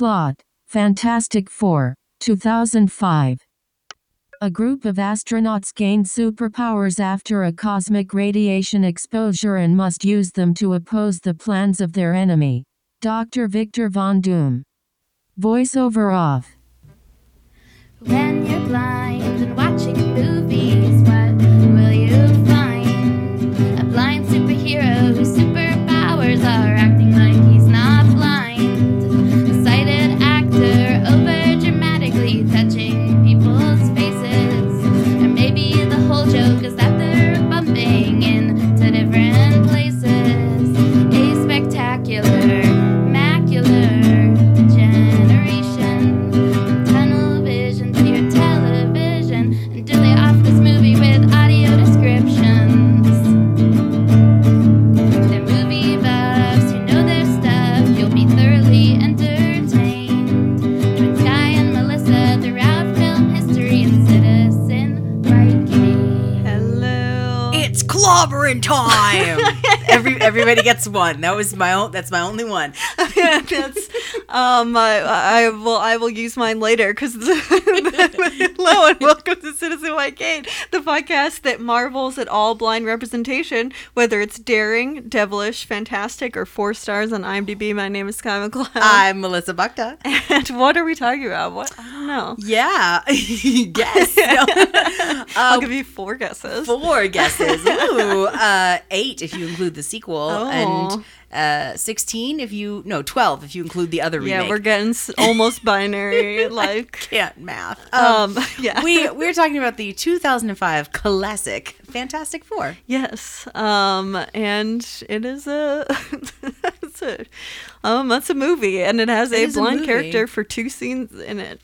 Plot Fantastic Four, 2005. A group of astronauts gain superpowers after a cosmic radiation exposure and must use them to oppose the plans of their enemy. Dr. Victor Von Doom. Voiceover off. When you're blind everybody gets one. That was my own. That's my only one. That's um I, I will I will use mine later because hello and welcome to Citizen Whitegate, the podcast that marvels at all blind representation, whether it's daring, devilish, fantastic, or four stars on IMDb. My name is Sky McCloud. I'm Melissa Bukta. and what are we talking about? What I don't know. Yeah. Guess. No. I'll Uh, give you four guesses. four guesses. Ooh, uh, eight if you include the sequel, Oh. and uh, sixteen if you no twelve if you include the other Remake. yeah, we're getting s- almost binary. Like, can't math. Um, um, yeah. we we're talking about the 2005 classic Fantastic Four. Yes, um, and it is a, it's a, um, that's a movie, and it has It a is a blind character for two scenes in it.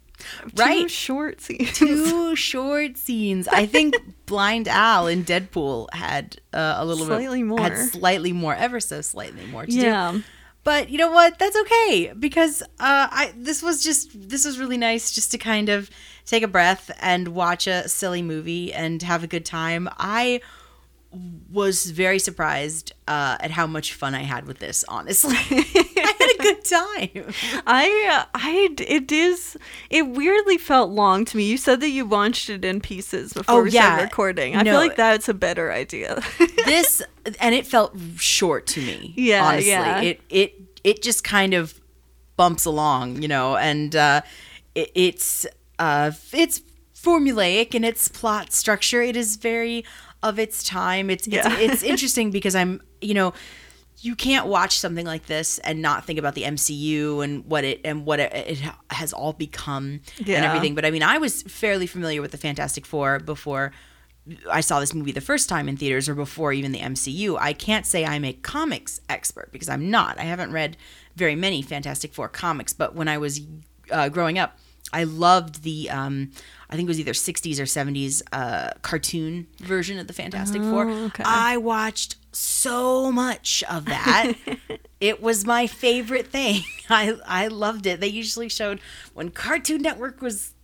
Two Right. short scenes. Two short scenes. I think Blind Al in Deadpool had uh, a little Slightly bit more. had slightly more, ever so slightly more to do. yeah, But you know what? That's okay because uh, I this was just this was really nice just to kind of take a breath and watch a silly movie and have a good time. I was very surprised uh, at how much fun I had with this. Honestly, I had a good time. I, uh, I, it is, it weirdly felt long to me. You said that you launched it in pieces before Oh, we yeah. started recording. I No. feel like that's a better idea. This and it felt short to me. Yeah, honestly, yeah. it it it just kind of bumps along, you know, and uh, it, it's uh, it's formulaic in its plot structure. It is very of its time. It's Yeah. it's, it's interesting because I'm you know you can't watch something like this and not think about the MCU and what it and what it, it has all become Yeah. and everything. But I mean, I was fairly familiar with the Fantastic Four before I saw this movie the first time in theaters or before even the MCU. I can't say I'm a comics expert because I'm not. I haven't read very many Fantastic Four comics, but when I was uh, growing up, I loved the um, I think it was either 60s or 70s uh, cartoon version of the Fantastic Four. okay. I watched so much of that. it was my favorite thing. I I loved it. They usually showed when Cartoon Network was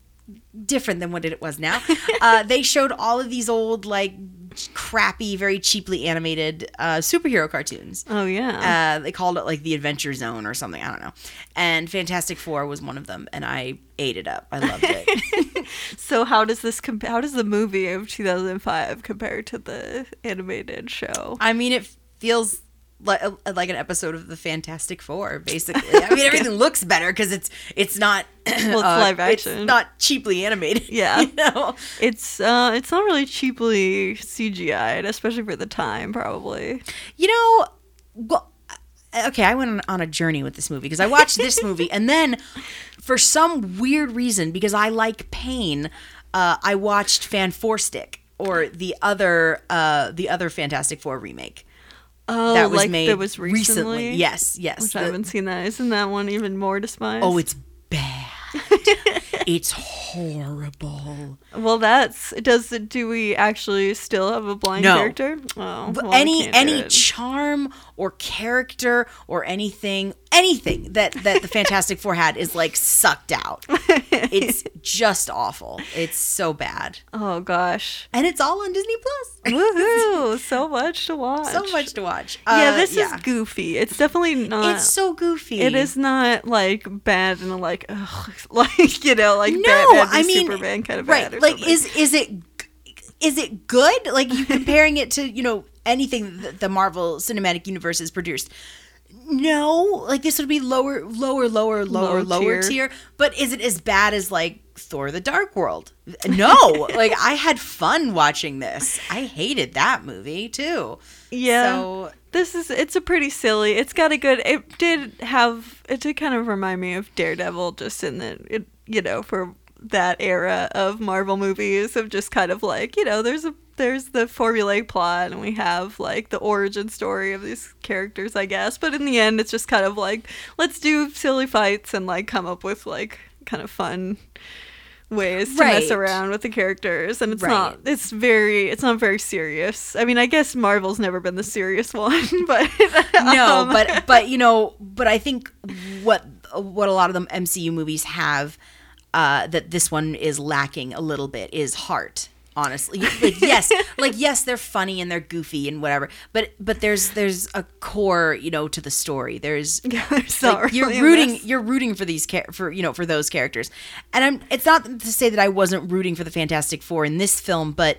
different than what it was now. Uh, they showed all of these old like crappy, very cheaply animated uh, superhero cartoons. oh yeah. Uh, they called it like the Adventure Zone or something. I don't know. And Fantastic Four was one of them, and I ate it up. I loved it. so how does this comp- how does the movie of 2005 compare to the animated show? I mean, it feels like like an episode of the Fantastic Four, basically. I mean, everything looks better because it's it's not Well, it's live action. It's not cheaply animated. Yeah. you know. It's uh it's not really cheaply CGI'd, especially for the time probably. You know, well, okay, I went on, on a journey with this movie because I watched this movie and then for some weird reason, because I like pain, uh, I watched Fan Four Stick or the other uh, the other Fantastic Four remake Oh, that was like made that was recently. Yes, yes. Which I haven't seen that. Isn't that one even more despised? oh, it's bad. it's horrible. Well, that's does do we actually still have a blind No. character? Oh, well, any any charm or character or anything anything that that the Fantastic Four had is like sucked out. it's just awful. It's so bad, oh gosh, and it's all on Disney Plus. woohoo! so much to watch. so much to watch. Yeah, Uh, this yeah. is goofy. It's definitely not. It's so goofy. It is not like bad and like ugh, like you know like No, Batman I mean, Superman kind of right? bad or like, something. is is it is it good? Like you comparing it to you know anything that the Marvel Cinematic Universe has produced. No, like this would be lower, lower, lower, lower, Low lower tier. tier. But is it as bad as like Thor: The Dark World? No, like I had fun watching this. I hated that movie too. yeah. So this is it's a pretty silly. It's got a good. It did have. It did kind of remind me of Daredevil, just in the it you know for that era of Marvel movies of just kind of like you know there's a there's the formulaic plot and we have like the origin story of these characters I guess but in the end it's just kind of like let's do silly fights and like come up with like kind of fun ways to mess around with the characters and it's Right. not it's very it's not very serious i mean i guess marvel's never been the serious one but no, um, but but you know, but I think what what a lot of the MCU movies have uh, that this one is lacking a little bit is heart. Honestly, like yes, like yes, they're funny and they're goofy and whatever, but but there's there's a core, you know, to the story. There's there's like, not you're rooting you're rooting for these char- for you know for those characters. And i'm it's not to say that i wasn't rooting for the fantastic four in this film but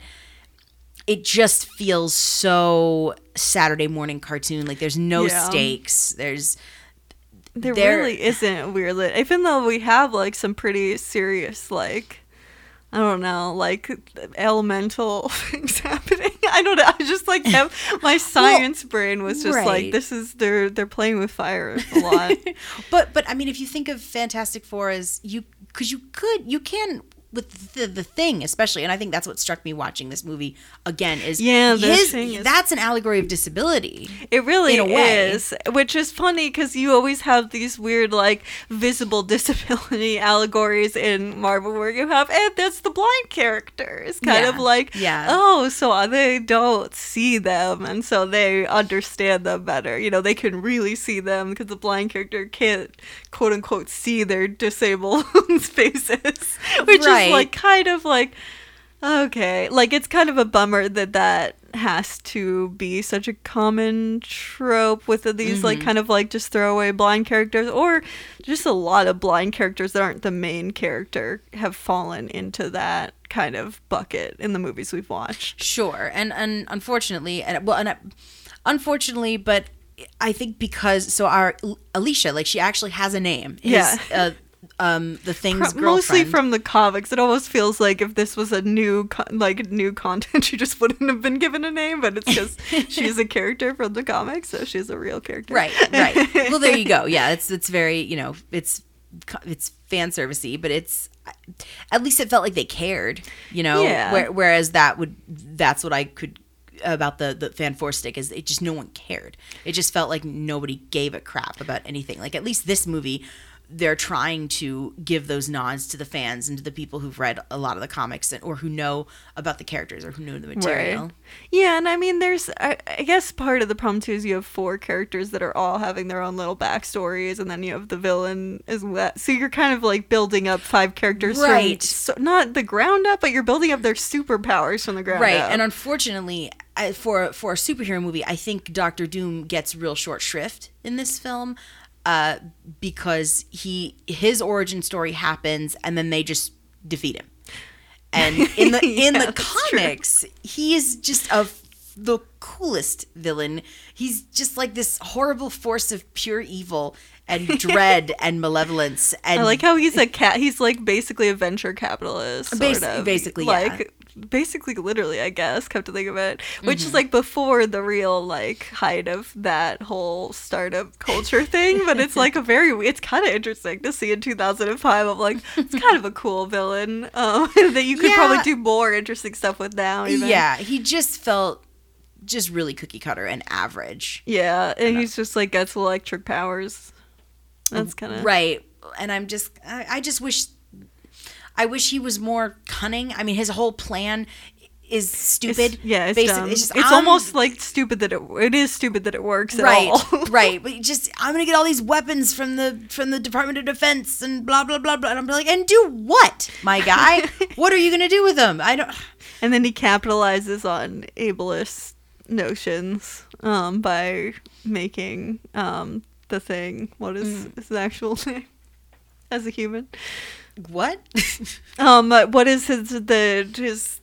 it just feels so saturday morning cartoon. Like there's no Yeah. stakes. There's there they're- really isn't weirdly. Even though we have like some pretty serious like I don't know, like elemental things happening. I don't know. I just like have my science brain was just right. like this is they're they're playing with fire a lot. but but i mean if you think of fantastic four as you because you could you can with the, the thing especially and i think that's what struck me watching this movie again is Yeah, the his, Thing is- that's an allegory of disability It really in a way. is, which is funny because you always have these weird, like, visible disability allegories in Marvel where you have, and that's the blind characters. Kind Yeah, of like, yeah. oh, so they don't see them, and so they understand them better. You know, they can really see them because the blind character can't, quote unquote, see their disabled faces, which Right. is like kind of like. Okay, like it's kind of a bummer that that has to be such a common trope with these like Mm-hmm. kind of like just throwaway blind characters or just a lot of blind characters that aren't the main character have fallen into that kind of bucket in the movies we've watched. Sure, and and unfortunately, and well, and uh, unfortunately, but I think because so our Alicia, like she actually has a name. is, Yeah. Uh, um, the thing's Pro- Mostly from the comics, it almost feels like if this was a new co- like new content, she just wouldn't have been given a name, but it's just she's a character from the comics, so she's a real character. right, right. well, there you go. Yeah, it's it's very you know it's it's fan servicey, but it's at least it felt like they cared. You know, Yeah. Where, whereas that would that's what I could about the the fan force stick is it just no one cared. It just felt like nobody gave a crap about anything. Like at least this movie. They're trying to give those nods to the fans and to the people who've read a lot of the comics and, or who know about the characters or who know the material. Right. Yeah, and I mean, there's, I, I guess part of the problem too is you have four characters that are all having their own little backstories, and then you have the villain as well. So you're kind of like building up five characters Right. from so, not the ground up, but you're building up their superpowers from the ground right up. and unfortunately I- for for a superhero movie i think dr doom gets real short shrift in this film uh, because he his origin story happens and then they just defeat him and in the in the that's true. comics he is just a the coolest villain he's just like this horrible force of pure evil and dread and malevolence and I like how he's a cat. He's like basically a venture capitalist. Sort Basi- of. basically, yeah. Basically, literally, I guess. Come to think of it, which Mm-hmm. is like before the real like height of that whole startup culture thing. But it's like a very, it's kind of interesting to see in 2005. Of like, it's kind of a cool villain um, that you could Yeah. probably do more interesting stuff with now. Even. yeah he just felt just really cookie cutter and average yeah, and he's just like gets electric powers. That's kind of right and i'm just I, I just wish I wish he was more cunning. I mean, his whole plan is stupid. It's, yeah, it's Basically, dumb. It's, just, I'm- almost like stupid that it it is stupid that it works at right, all. right. But you just I'm gonna get all these weapons from the from the Department of Defense and blah blah blah blah. And I'm like, and do what, my guy? what are you gonna do with them? I don't. and then he capitalizes on ableist notions um, by making um, the thing. What is Mm. his actual name as a human? What? Um, uh, what is his the his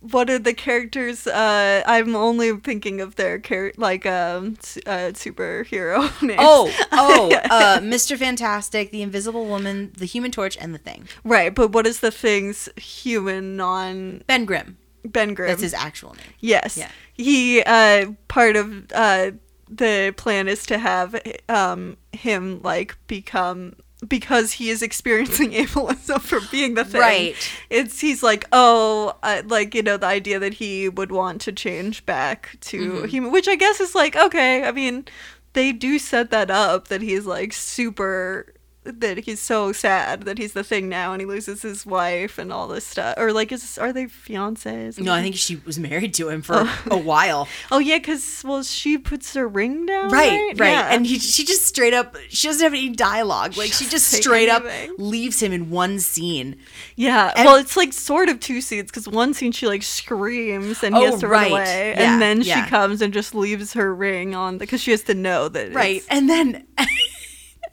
what are the characters? Uh, I'm only thinking of their char- like um uh, superhero names. oh, oh, uh, Mr. Fantastic, the Invisible Woman, the Human Torch, and the Thing. right. But what is the thing's human non Ben Grimm. Ben Grimm? That's his actual name. Yes. Yeah. He uh part of uh the plan is to have um him like become because he is experiencing ableism for being the thing. Right. It's he's like, "Oh, uh, like, you know, the idea that he would want to change back to Mm-hmm. human, which I guess is like, okay, I mean, they do set that up that he's like super that he's so sad that he's the thing now and he loses his wife and all this stuff or like is are they fiancés No, I think she was married to him for oh. a while. Oh yeah, because well, she puts her ring down. Right, Right, right. Yeah. And he, she just straight up, she doesn't have any dialogue. Like, she just say straight up leaves him in one scene. yeah. and- well, it's like sort of two scenes because one scene she like screams and he Oh, has to run away, Yeah, and then yeah. she comes and just leaves her ring on because she has to know that. Right. And then.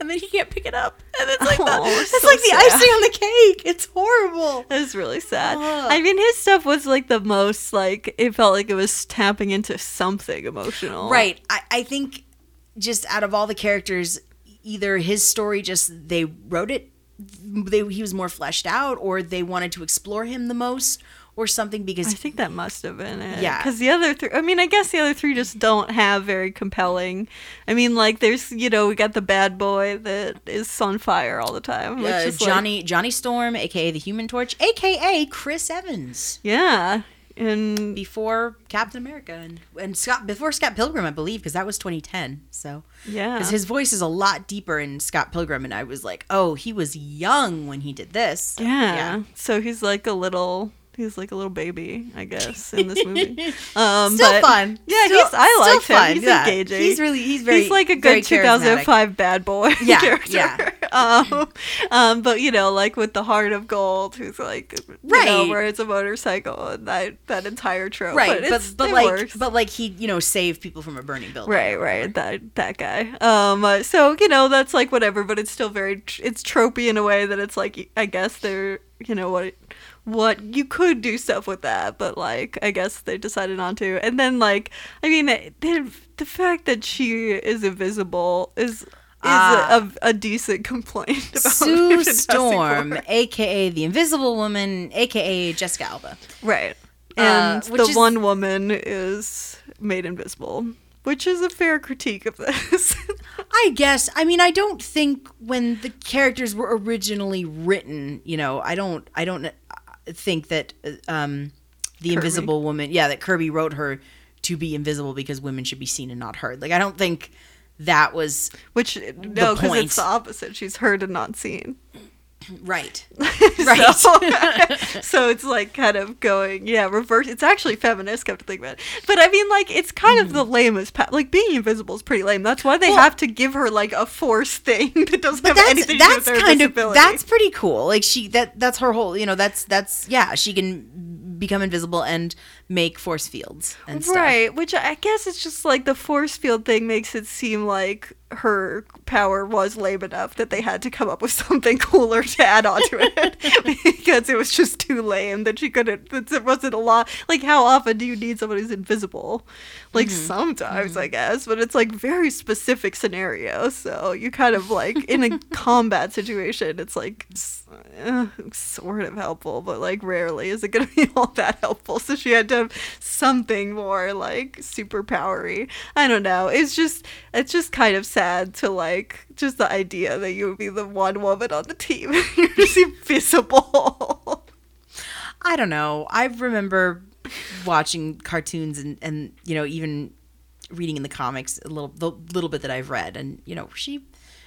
And then he can't pick it up, and it's like the, Oh, it's so like the icing on the cake. It's horrible. It was really sad. Ugh. I mean, his stuff was like the most like it felt like it was tapping into something emotional. Right. I, I think just out of all the characters, either his story just they wrote it, they he was more fleshed out, or they wanted to explore him the most, or something because I think that must have been it. Yeah. Because the other three, I mean, I guess the other three just don't have very compelling. I mean, like, there's, you know, we got the bad boy that is on fire all the time. Which uh, is like- Johnny Johnny Storm, aka the Human Torch, aka Chris Evans. yeah. And before Captain America and, and Scott before Scott Pilgrim, I believe, because that was 2010. So yeah. because his voice is a lot deeper in Scott Pilgrim, and I was like, oh, he was young when he did this. So, yeah. So he's like a little. He's like a little baby, I guess, in this movie. Um, Still but- fun. Yeah, Still- he's. I liked him. fun, He's yeah. engaging. He's really he's very he's like a good 2005 bad boy Yeah, character. yeah. um, um, but you know, like with the heart of gold, who's like, you know, Right. where it's a motorcycle and that that entire trope. Right, but it's- but it like works. but like he you know saved people from a burning building. Right, right, that that guy. Um, uh, so you know that's like whatever, but it's still very it's tropey in a way that it's like I guess they're you know what what you could do stuff with that, but like I guess they decided not to. And then like I mean the the fact that she is invisible is is Ah. a, a, decent complaint about Sue Storm, aka the Invisible Woman, aka Jessica Alba. right? Uh, And which the is- one woman is made invisible, which is a fair critique of this. I guess. I mean, I don't think when the characters were originally written, you know, I don't, I don't uh, think that uh, um, the Kirby. Invisible Woman, yeah, that Kirby wrote her to be invisible because women should be seen and not heard. Like, I don't think that was Which no, because it's the opposite. She's heard and not seen. Right. right. So, so it's like kind of going, yeah, reverse. It's actually feminist, come to think about it. But I mean, like, it's kind of the mm-hmm. lamest. Pa- like being invisible is pretty lame. That's why they. Well- have to give her like a force thing that doesn't have anything to do with that's her kind of that's pretty cool. Like she that that's her whole you know that's that's yeah she can become invisible and make force fields and stuff. Right, which I guess it's just like the force field thing makes it seem like her power was lame enough that they had to come up with something cooler to add on to it because it was just too lame that she couldn't. That it wasn't a lot. Like, how often do you need someone who's invisible? Like sometimes, I guess, but it's like very specific scenario So you kind of like in a combat situation, it's like uh, sort of helpful, but like rarely is it going to be all that helpful. So she had to have something more like super powery. I don't know. It's just it's just kind of sad to like just the idea that you would be the one woman on the team. You're just invisible. I don't know. I remember watching cartoons and and you know even reading in the comics a little the little bit that I've read and you know she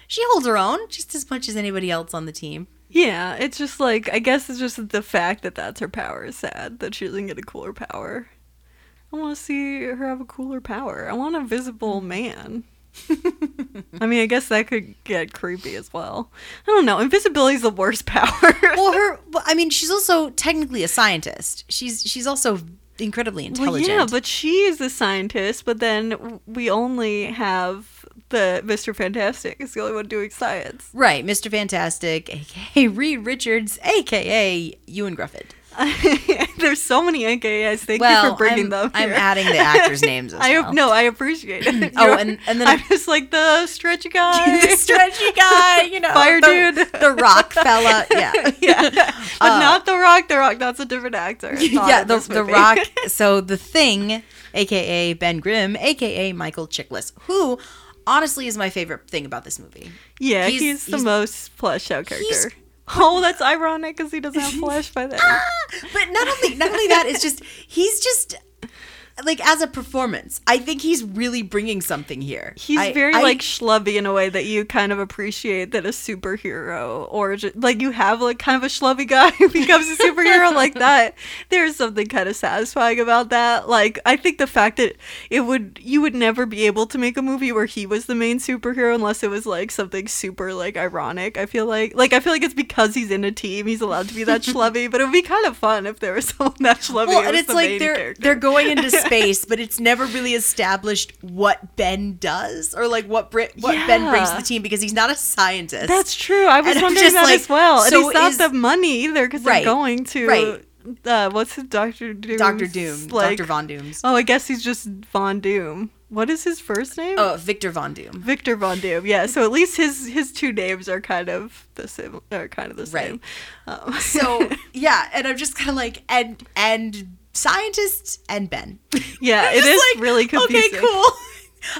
she holds her own just as much as anybody else on the team. Yeah, it's just like I guess it's just the fact that that's her power is sad that she doesn't get a cooler power. I want to see her have a cooler power. I want a visible mm. man. I mean, I guess that could get creepy as well. I don't know. Invisibility's the worst power. Well, her. I mean, she's also technically a scientist. She's she's also incredibly intelligent. Well, yeah, but she is the scientist, but then we only have the Mr. Fantastic is the only one doing science. right, Mr. Fantastic, aka Reed Richards, aka Ioan Gruffudd. There's so many AKAs. Thank well, you for bringing I'm, them. I'm adding the actors' names. As I well. no, I appreciate it. Oh, and- and then- I'm just like the stretchy guy, the stretchy guy, you know, Fire the, dude. the rock fella, yeah, yeah, but not the Rock. The Rock, that's a different actor. Uh, yeah, the the rock. So the thing, aka Ben Grimm, aka Michael Chiklis, who honestly is my favorite thing about this movie. yeah, he's- he's, the he's- most fleshed out character. Oh, that's ironic because he doesn't have flesh by then. But not only not only that, it's just he's just like as a performance. I think he's really bringing something here. He's I- very I- like schlubby in a way that you kind of appreciate that a superhero or like you have like kind of a schlubby guy who becomes a superhero like that. There's something kind of satisfying about that. Like I think the fact that it would you would never be able to make a movie where he was the main superhero unless it was like something super like ironic. I feel like like I feel like it's because he's in a team he's allowed to be that schlubby, but it would be kind of fun if there was someone that schlubby. well, and it's like they're character. they're going into space, but it's never really established what Ben does or like what Brit what Ben brings to the team because he's not a scientist. That's true. I was And wondering that like, as well. And he's not is- the money either because Right, they're going to right. Uh, what's his Doctor Doom? Doctor Doom, Doctor Von Dooms. Oh, I guess he's just Von Doom. What is his first name? Oh, Victor Von Doom. Victor Von Doom. Yeah. So at least his his two names are kind of the same. Are kind of the Right. same. Um, So yeah, and I'm just kind of like and and scientists and Ben. yeah, it is like, really confusing. Okay, cool.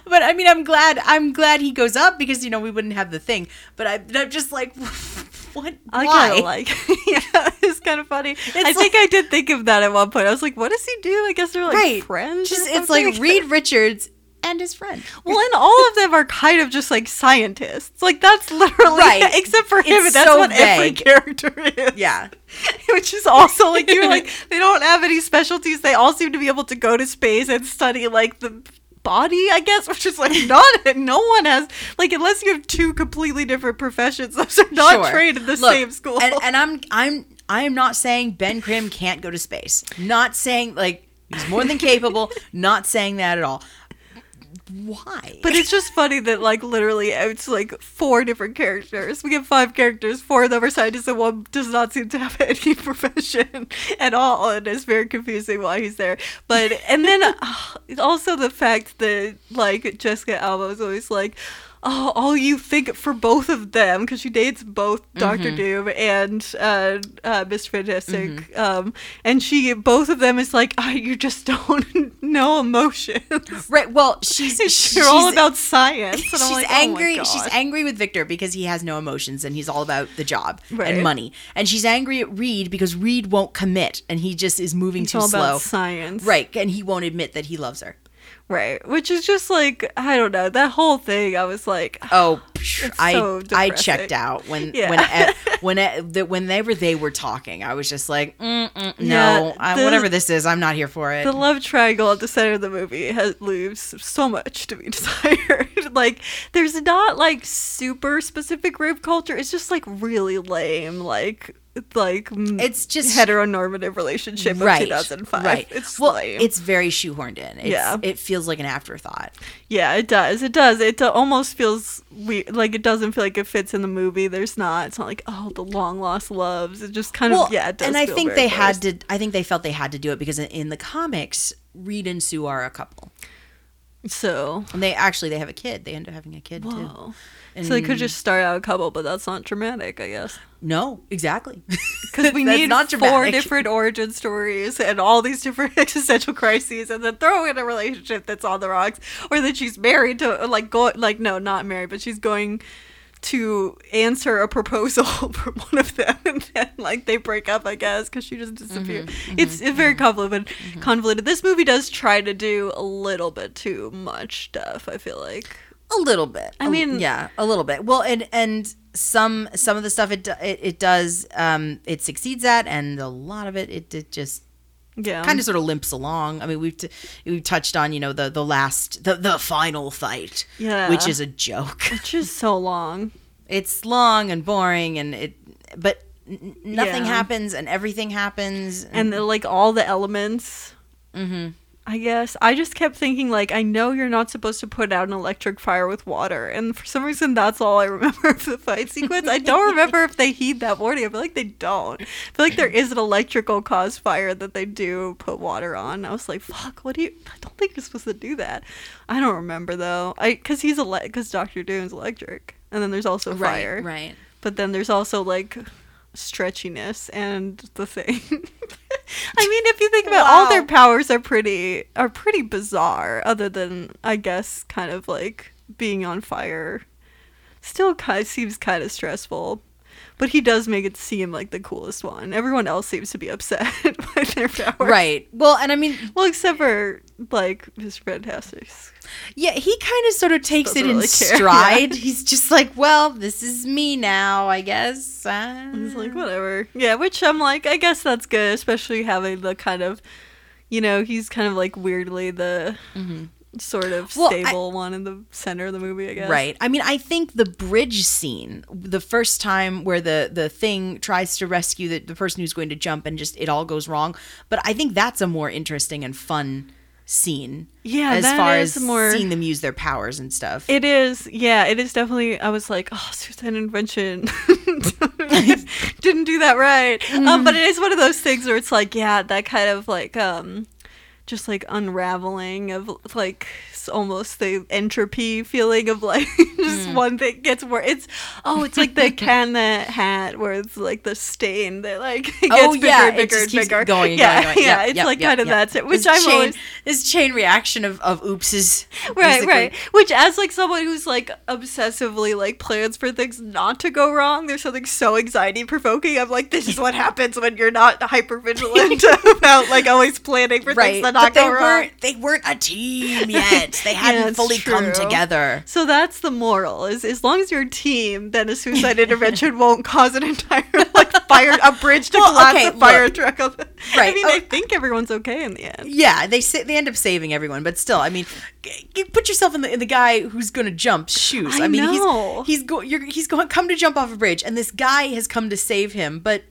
But I mean, I'm glad. I'm glad he goes up because you know we wouldn't have the thing. But I, I'm just like, what? I why? kind of like. yeah, it's kind of funny. I think I did think of that at one point. I was like, "What does he do?" I guess they're like right. friends. Just it's like. Reed Richards and his friend. Well, and all of them are kind of just like scientists. Like that's literally Right. except for him. It's that's so what every character is. Yeah. Which is also like you're like they don't have any specialties. They all seem to be able to go to space and study like the body, I guess, which is like not no one has like unless you have two completely different professions, those are not Sure. trained in the Look, same school. And, and I'm I'm I am not saying Ben Grimm can't go to space. Not saying like he's more than capable. not saying that at all. Why? But it's just funny that like literally it's like four different characters. We have five characters, four of them are scientists, and one does not seem to have any profession at all, and it's very confusing why he's there. But and then uh, also the fact that like Jessica Alba is always like. Oh, all you think for both of them because she dates both Doctor Doom and uh, uh, Mr. Fantastic, um, and she both of them is like, oh, you just don't know emotions. right. Well, she's she's You're all about science. She's like, oh angry. she's angry with Victor because he has no emotions and he's all about the job Right. and money. And she's angry at Reed because Reed won't commit and he just is moving It's too all slow. about science. Right, and he won't admit that he loves her. Right. Which is just like, I don't know. That whole thing, I was like, Oh, I so I depressing. checked out when Yeah. when when e- the, whenever they were talking, I was just like, mm, mm, no, Yeah, I, the- whatever this is, I'm not here for it. the love triangle at the center of the movie has, leaves so much to be desired. like, there's not like super specific rape culture. It's just like really lame. Like, like It's just- heteronormative relationship right, of 2005. right. It's well, lame. it's very shoehorned in. It's, Yeah. it feels like an afterthought. Yeah, it does. It does. It almost feels weird. Like it doesn't feel like it fits in the movie. There's not. It's not like oh, the long lost loves. It just kind Well, of yeah. It does and I think they had to. I think they felt they had to do it because in, in the comics, Reed and Sue are a couple, So and they actually they have a kid. They end up having a kid too. Whoa. So they could just start out a couple, but that's not dramatic, I guess. No, exactly. Because we need not four different origin stories and all these different existential crises, and then throw in a relationship that's on the rocks, or that she's married to, like go, like no, not married, but she's going to answer a proposal from one of them, and then like they break up, I guess, because she just disappeared. It's it's very convoluted. Convoluted. This movie does try to do a little bit too much stuff. I feel like. A little bit. I mean- yeah, a little bit. Well, and and some some of the stuff it it, it does um it succeeds at, and a lot of it it, it just Yeah. kind of sort of limps along. I mean, we've t- we've touched on you know the the last the the final fight, Yeah. which is a joke. It's just so long. It's long and boring, and it but nothing Yeah. happens, and everything happens, and the, like all the elements. Mhm. I guess I just kept thinking like I know you're not supposed to put out an electric fire with water, and for some reason that's all I remember of the fight sequence. I don't remember if they heed that warning. I feel like they don't. I feel like there is an electrical cause fire that they do put water on. I was like, fuck, what do you? I don't think you're supposed to do that. I don't remember though. I because he's ele because Doctor Doom's electric, and then there's also right, fire. right. but then there's also like stretchiness and the thing. I mean, if you think about all their powers are pretty are pretty bizarre, other than I guess kind of like being on fire. Still kind of seems kind of stressful. But he does make it seem like the coolest one. Everyone else seems to be upset by their powers. Right. Well, and I mean, Well, except for like Mr. Fantastic. Yeah, he kind of sort of takes it in really stride. He's just like, well, this is me now, I guess. Uh, It's like whatever. Yeah, which I'm like, I guess that's good, especially having the kind of, you know, he's kind of like weirdly the sort of Mm-hmm. Well, I- stable one in the center of the movie. I guess. Right. I mean, I think the bridge scene, the first time where the the thing tries to rescue the, the person who's going to jump and just it all goes wrong, but I think that's a more interesting and fun scene. Yeah, as that far is as more- seeing them use their powers and stuff. It is. Yeah, it is definitely. I was like, oh, suicide Invention Didn't do that right. Um, but it is one of those things where it's like, yeah, that kind of like, um, just like unraveling of like almost the entropy feeling of like just hmm. one thing gets worse. It's oh, it's like the can that hat where it's like the stain that like oh, gets oh bigger yeah, and it bigger just and keeps bigger. going and yeah, going, yeah, Yep, it's yep, like yep, kind of that's it. Which This I'm chain, always this chain reaction of of oopses. right basically. right which as like someone who's like obsessively like plans for things not to go wrong there's something so anxiety provoking i'm like this is what happens when you're not hyper vigilant about like always planning for Right, things that but not they wrong weren't. They weren't a team yet. They hadn't it's fully come together. so that's the moral is as long as you're a team then a suicide intervention won't cause an entire like fire a bridge to Well, collapse okay, a fire look. truck on the- i mean oh- i think everyone's okay in the end Yeah, they sa- they end up saving everyone, but still, I mean, g- g- put yourself in the in the guy who's going to jump shoes. I, I mean, know. he's he's go you're, he's going come to jump off a bridge, and this guy has come to save him, but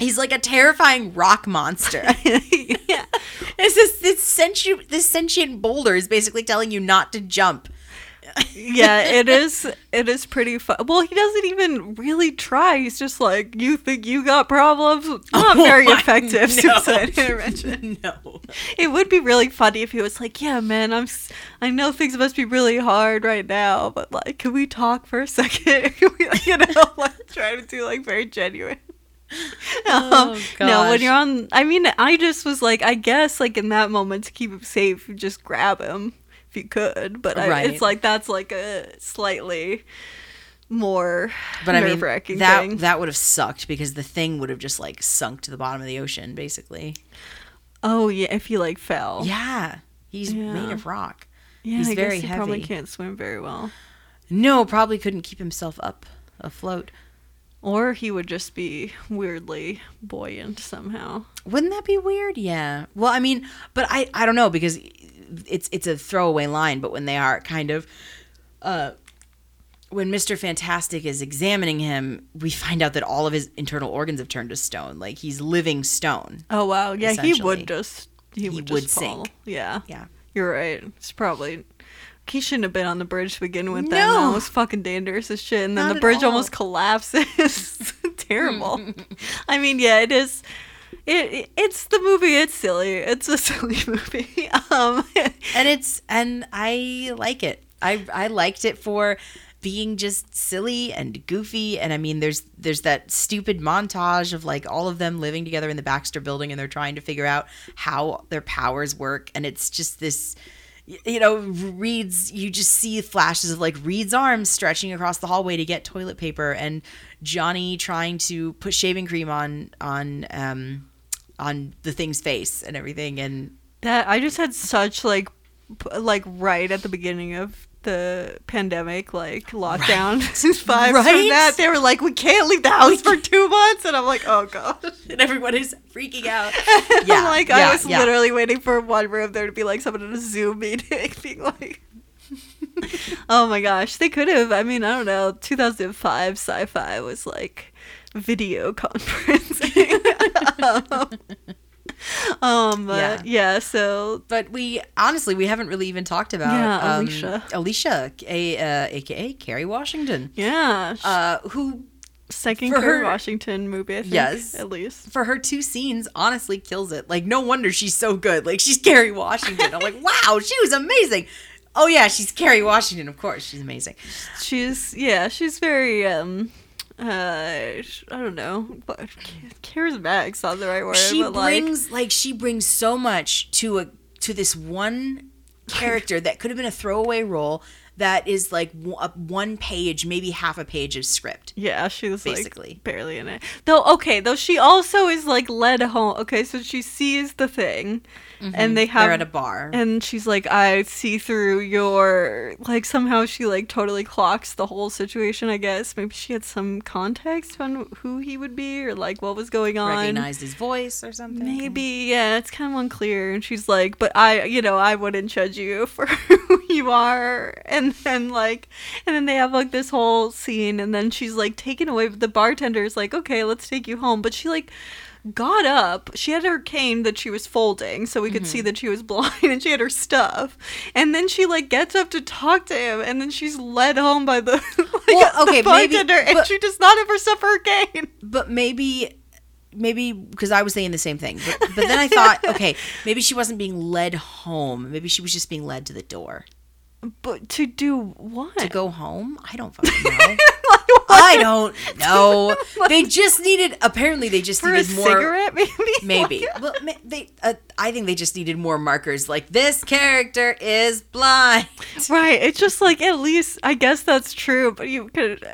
he's like a terrifying rock monster. yeah it's this this sentient this sentient boulder is basically telling you not to jump. yeah, it is. It is pretty fun. Well, he doesn't even really try. He's just like, "You think you got problems? Not oh very Oh, I effective." know. Suicide intervention. no. It would be really funny if he was like, "Yeah, man, I'm. I know things must be really hard right now, but like, can we talk for a second? Can we, like, you know, like try to do like very genuine." Oh, Um, no, when you're on, I mean, I just was like, I guess, like in that moment to keep him safe, just grab him if you could. But I, Right. it's like that's like a slightly more But I mean, that thing. that would have sucked because the thing would have just like sunk to the bottom of the ocean, basically. oh yeah, if he like fell. Yeah, he's made of rock. yeah. he's I very guess he probably can't swim very well, No, probably couldn't keep himself up afloat. Or he would just be weirdly buoyant somehow. Wouldn't that be weird? Yeah. Well, I mean, but I I don't know because it's it's a throwaway line, but when they are kind of uh when Mr. Fantastic is examining him, we find out that all of his internal organs have turned to stone. Like he's living stone. Oh wow, yeah, he would just he, He would, would fall. sink. Yeah, Yeah. you're right. It's probably. He shouldn't have been on the bridge to begin with. No. Then that was fucking dangerous as shit, and then Not the bridge almost collapses. Terrible. I mean, yeah, it is. It, it it's the movie. It's silly. It's a silly movie. Um, and it's and I like it. I I liked it for being just silly and goofy and I mean there's there's that stupid montage of like all of them living together in the Baxter building and they're trying to figure out how their powers work and it's just this you know Reed's you just see flashes of like Reed's arms stretching across the hallway to get toilet paper and Johnny trying to put shaving cream on on um on the thing's face and everything. And that I just had such like like right at the beginning of the pandemic like lockdown vibes from Right? that. They were like, we can't leave the house for two months, and I'm like, oh god. and everyone is freaking out. I'm Yeah, like, yeah, I was yeah. literally waiting for one room there to be like someone in a Zoom meeting being like, oh my gosh, they could have. I mean, I don't know. 2005 sci fi was like video conferencing. um, um, Yeah. yeah, so But we honestly we haven't really even talked about Yeah, um, Alicia. Alicia, a, uh, aka Kerry Washington, yeah, uh, who second for her- Washington movie. I think, Yes. at least. for her two scenes honestly kills it. Like no wonder she's so good. Like she's Kerry Washington. I'm like, wow, she was amazing. Oh yeah, she's Kerry Washington. Of course, she's amazing. She's yeah, she's very um. Uh, I don't know, but charismatic's not the right word. she but like, brings like, she brings so much to a to this one character that could have been a throwaway role that is like one page, maybe half a page of script. Yeah, she was Basically. like barely in it. Though okay, though she also is like led home. Okay, so she sees the thing, and they have Mm-hmm. They're at a bar. and she's like, I see through your like somehow she like totally clocks the whole situation. I guess maybe she had some context on who he would be or like what was going on. recognized his voice or something. Maybe, yeah, it's kind of unclear. And she's like, but I, you know, I wouldn't judge you for who you are. And then, like, and then they have like this whole scene. And then she's like taken away. But the bartender's like, okay, let's take you home. But she, like, got up. She had her cane that she was folding so we could Mm-hmm. see that she was blind and she had her stuff. And then she, like, gets up to talk to him. And then she's led home by the, like, Well, okay, the maybe- bartender. and she does not have her stuff her cane. but maybe maybe because I was saying the same thing. But, but then I thought, okay, maybe she wasn't being led home. Maybe she was just being led to the door But to do what? to go home. I don't fucking know. I don't know. They just needed. Apparently, they just for a needed more. cigarette, maybe. Maybe. Well, they. Uh, I think they just needed more markers. Like this character is blind. right. It's just like at least I guess that's true, but you could.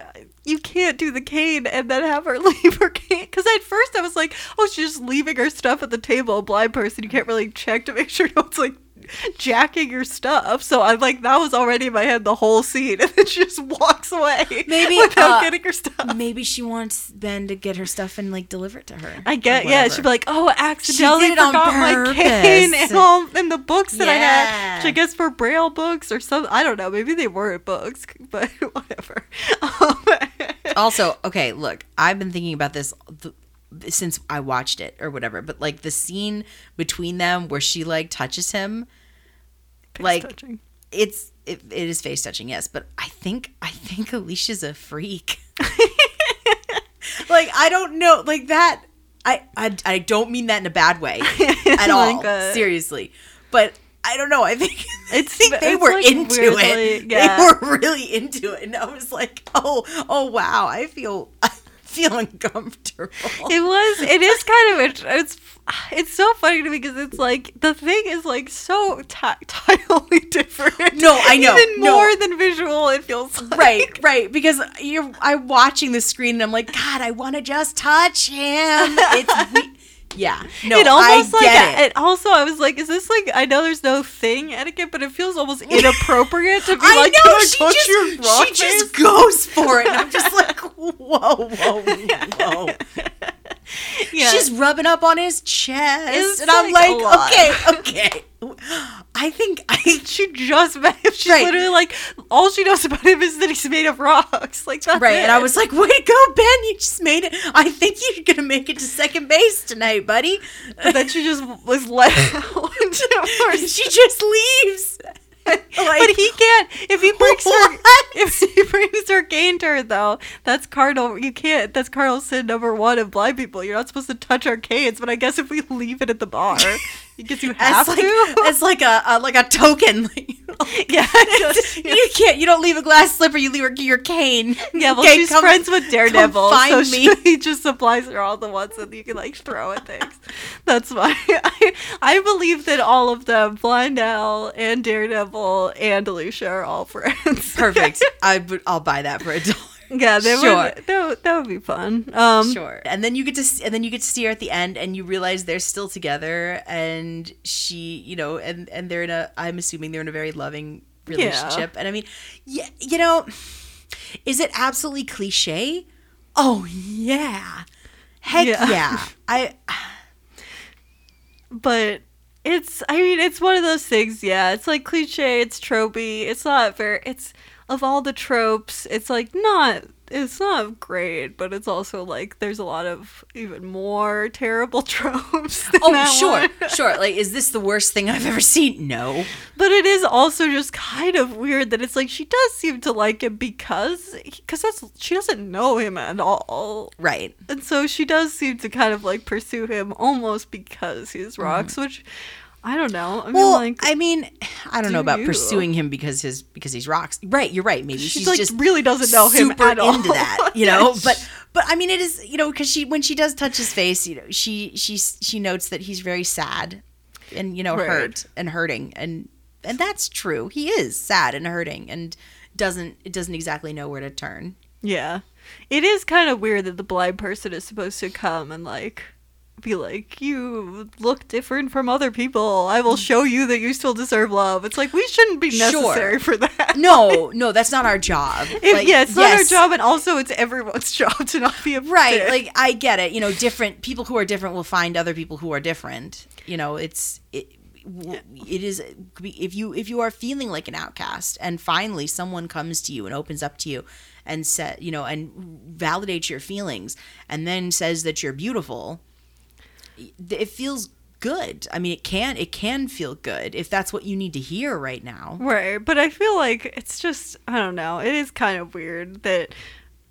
You can't do the cane and then have her leave her cane. Because at first I was like, oh, she's just leaving her stuff at the table. A blind person, you can't really check to make sure no one's like jacking your stuff. So I'm like, that was already in my head the whole scene. And then she just walks away Maybe, without uh, getting her stuff. Maybe she wants Ben to get her stuff and like deliver it to her. I get, yeah. She'd be like, "Oh, accidentally did it forgot my cane and all in the books that I had, Yeah. which I guess were braille books or some. I don't know. Maybe they weren't books, but whatever. Um, also, okay, look, I've been thinking about this th- since I watched it or whatever, but like the scene between them where she like touches him, like touching. it's it, it is face touching, yes, but I think I think Alicia's a freak. like I don't know, like that. I I, I don't mean that in a bad way at all, Like a- seriously, but. I don't know. I think It's- I think they were like, into it. yeah. They were really into it, and I was like, "Oh, oh, wow! I feel, I feel uncomfortable." It was. It is kind of. It's. It's so funny to me because it's like the thing is like so tactilely different. No, I know. Even No. more than visual. It feels like. right, right. Because you're, I'm watching the screen, and I'm like, God, I want to just touch him. It's, yeah. No, it almost I like get it. it. also I was like, is this like I know there's no thing etiquette, but it feels almost inappropriate to be I like, know "Can I touch just, your she just goes for it, and I'm just like, whoa, whoa, whoa. yeah. She's rubbing up on his chest, It's and I'm like, okay, okay. I think I she just met him. She's Right. literally like, all she knows about him is that he's made of rocks. Like that's right, it. and I was like, way to go, Ben! You just made it. I think you're gonna make it to second base tonight, buddy. but then she just was let out. she just leaves. but he can't. If he brings her, What? if he brings her cane to her, though, that's cardinal. You can't. That's cardinal sin number one of blind people. You're not supposed to touch arcades. But I guess if we leave it at the bar, because you have As like, to. as like a, a like a token. yeah, just- you can't. You don't leave a glass slipper. You leave your, your cane. Yeah, well, Okay, she's come- friends with Daredevil, come so find she, he just supplies her all the ones that you can like throw at things. That's why I, I believe that all of them, Blind Al and Daredevil and Alicia, are all friends. Perfect. I would. I'll buy that for a dollar. Yeah, they Sure. would. That, would- that would be fun. Um, Sure. And then you get to and then you get to see her at the end and you realize they're still together and she, you know, and and they're in a I'm assuming they're in a very loving relationship. And I mean, yeah, you know, is it absolutely cliche? Oh yeah. Heck Yeah. yeah. I but it's i mean it's one of those things yeah it's like cliche it's tropey it's not very it's of all the tropes it's like not it's not great but it's also like there's a lot of even more terrible tropes Oh, sure. Sure. Like is this the worst thing I've ever seen? No. but it is also just kind of weird that it's like she does seem to like him because because that's she doesn't know him at all Right. and so she does seem to kind of like pursue him almost because he's rocks mm-hmm. which i don't know i mean. Well, like I mean, I don't know about you? pursuing him because his because he's rocks. Right, you're right. Maybe she she's like just really doesn't know him at all. into that, you know. But but I mean, it is you know because she when she does touch his face, you know, she she she notes that he's very sad and you know Right. hurt and hurting and and that's true. He is sad and hurting and doesn't it doesn't exactly know where to turn. yeah it is kind of weird that the blind person is supposed to come and like be like you look different from other people i will show you that you still deserve love it's like we shouldn't be Sure. necessary for that No, no, that's not our job. If, Like, yeah, it's not our job, and also it's everyone's job to not be a right dick. like i get it you know different people who are different will find other people who are different you know it's it it is if you if you are feeling like an outcast and finally someone comes to you and opens up to you and said you know and validates your feelings and then says that you're beautiful it feels good i mean it can it can feel good if that's what you need to hear right now Right, but I feel like it's just I don't know. It is kind of weird that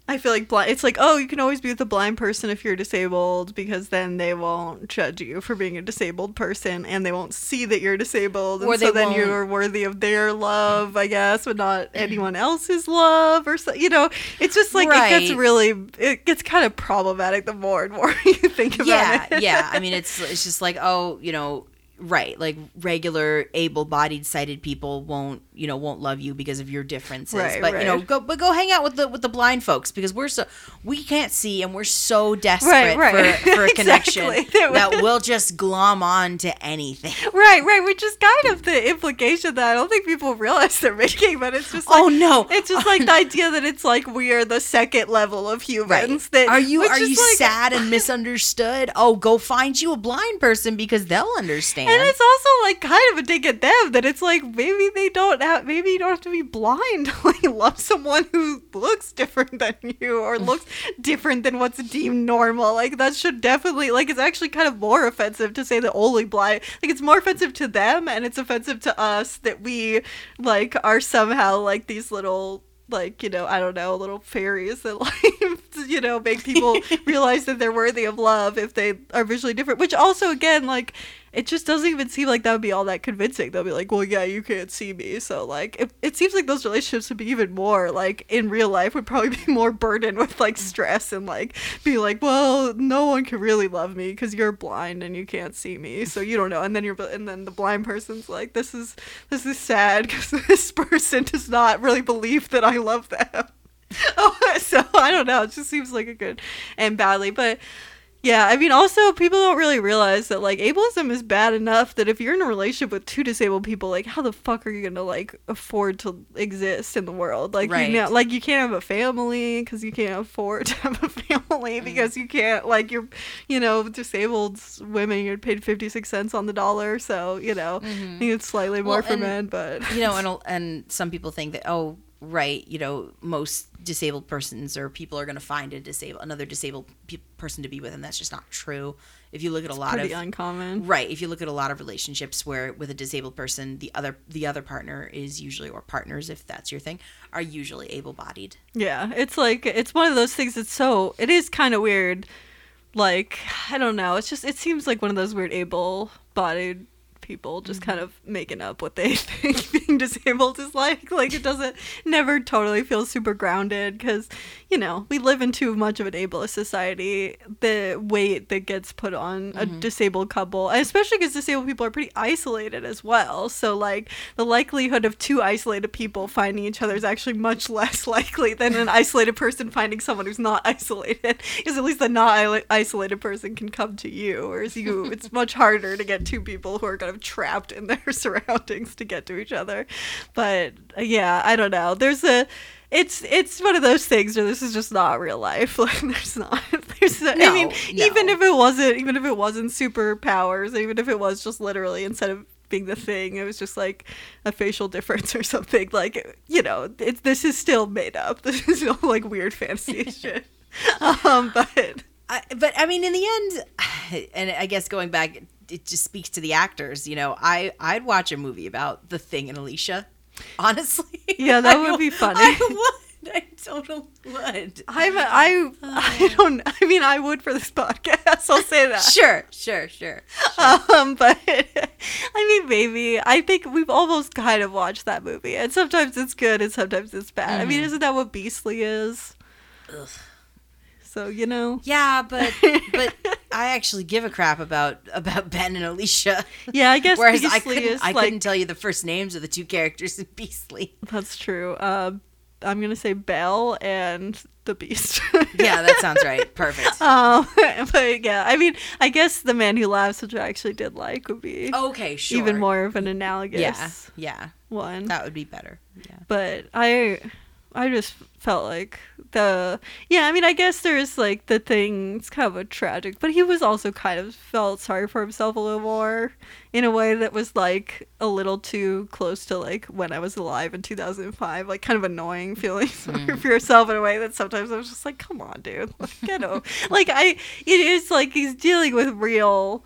I feel like blind. It's like oh, you can always be with a blind person if you're disabled because then they won't judge you for being a disabled person and they won't see that you're disabled, and Or so then won't- you're worthy of their love, I guess, but not anyone else's love or so. You know, it's just like it gets really it gets kind of problematic the more and more you think about yeah it. Yeah. Yeah i mean it's it's just like oh you know right like regular able-bodied sighted people won't you know won't love you because of your differences Right, but you know go but go hang out with the with the blind folks because we're so we can't see and we're so desperate Right, right. for for a connection Exactly. that we'll just glom on to anything Right, right, which is kind of the implication that I don't think people realize they're making, but it's just oh, like, oh no it's just like the idea that it's like we are the second level of humans. Right. That are you are you like- sad and misunderstood? Oh, go find you a blind person because they'll understand. And it's also like kind of a dig at them that it's like maybe they don't have maybe you don't have to be blind to like love someone who looks different than you or mm. looks different than what's deemed normal. Like that should definitely like it's actually kind of more offensive to say that only blind like it's more offensive to them and it's offensive to us that we like are somehow like these little like you know i don't know little fairies that like you know make people realize that they're worthy of love if they are visually different which also again like it just doesn't even seem like that would be all that convincing. They'll be like well yeah you can't see me. So like it, it seems like those relationships would be even more like in real life would probably be more burdened with like stress and like be like well no one can really love me because you're blind and you can't see me so you don't know. And then you're and then the blind person's like this is this is sad because this person does not really believe that i love them oh, so I don't know. It just seems like a good and badly, but yeah, I mean, also people don't really realize that like ableism is bad enough that if you're in a relationship with two disabled people, like how the fuck are you gonna like afford to exist in the world? Like Right. you know, like you can't have a family because you can't afford to have a family mm. because you can't like you're, you know, disabled women you're paid fifty six cents on the dollar, so you know, mm-hmm. I think it's slightly more Well, for and- men, but you know, and and some people think that oh, right, you know, most disabled persons or people are going to find a disabled another disabled pe- person to be with, and that's just not true. If you look at a lot pretty of uncommon. right, if you look at a lot of relationships where with a disabled person, the other the other partner is usually or partners, if that's your thing, are usually able bodied. Yeah, it's like it's one of those things that's so it is kind of weird. Like I don't know, it's just it seems like one of those weird able-bodied people just mm-hmm. kind of making up what they think being disabled is like. Like it doesn't never totally feel super grounded because you know we live in too much of an ableist society. The weight that gets put on a mm-hmm. disabled couple, especially because disabled people are pretty isolated as well. So like the likelihood of two isolated people finding each other is actually much less likely than an isolated person finding someone who's not isolated. Because at least the not isolated person can come to you, whereas you, it's much harder to get two people who are going to of trapped in their surroundings to get to each other. But uh, yeah, I don't know. There's a it's it's one of those things where this is just not real life. Like there's not there's a, I No, mean no. even if it wasn't even if it wasn't superpowers, even if it was just literally instead of being the thing, it was just like a facial difference or something. Like you know, it's this is still made up. This is no like weird fantasy shit. Um, but I, but I mean, in the end, and I guess going back, it just speaks to the actors. You know, I I'd watch a movie about the Thing and Alicia. Honestly, Yeah, that would be funny. I would. I totally would. I'm I I don't I mean I would for this podcast. I'll say that. Sure, sure, sure. Um, but I mean, maybe I think we've almost kind of watched that movie, and sometimes it's good and sometimes it's bad. I mean, isn't that what Beastly is? Ugh. So you know, Yeah, but but I actually give a crap about about Ben and Alicia. yeah, I guess Whereas I couldn't, is I like couldn't tell you the first names of the two characters in Beastly. that's true. Um, I'm gonna say Belle and the Beast. Yeah, that sounds right. Perfect. Um, but yeah, I mean, I guess the man who laughs, which I actually did like, would be Okay, sure. even more of an analogous Yeah, yeah, one. that would be better. Yeah. but I I just felt like the yeah, I mean I guess there's like the thing it's kind of a tragic, but he was also kind of felt sorry for himself a little more in a way that was like a little too close to like when I was alive in 2005, like kind of annoying mm-hmm. feeling sorry for yourself in a way that sometimes I was just like, come on, dude, like, get over. like I, it is like he's dealing with real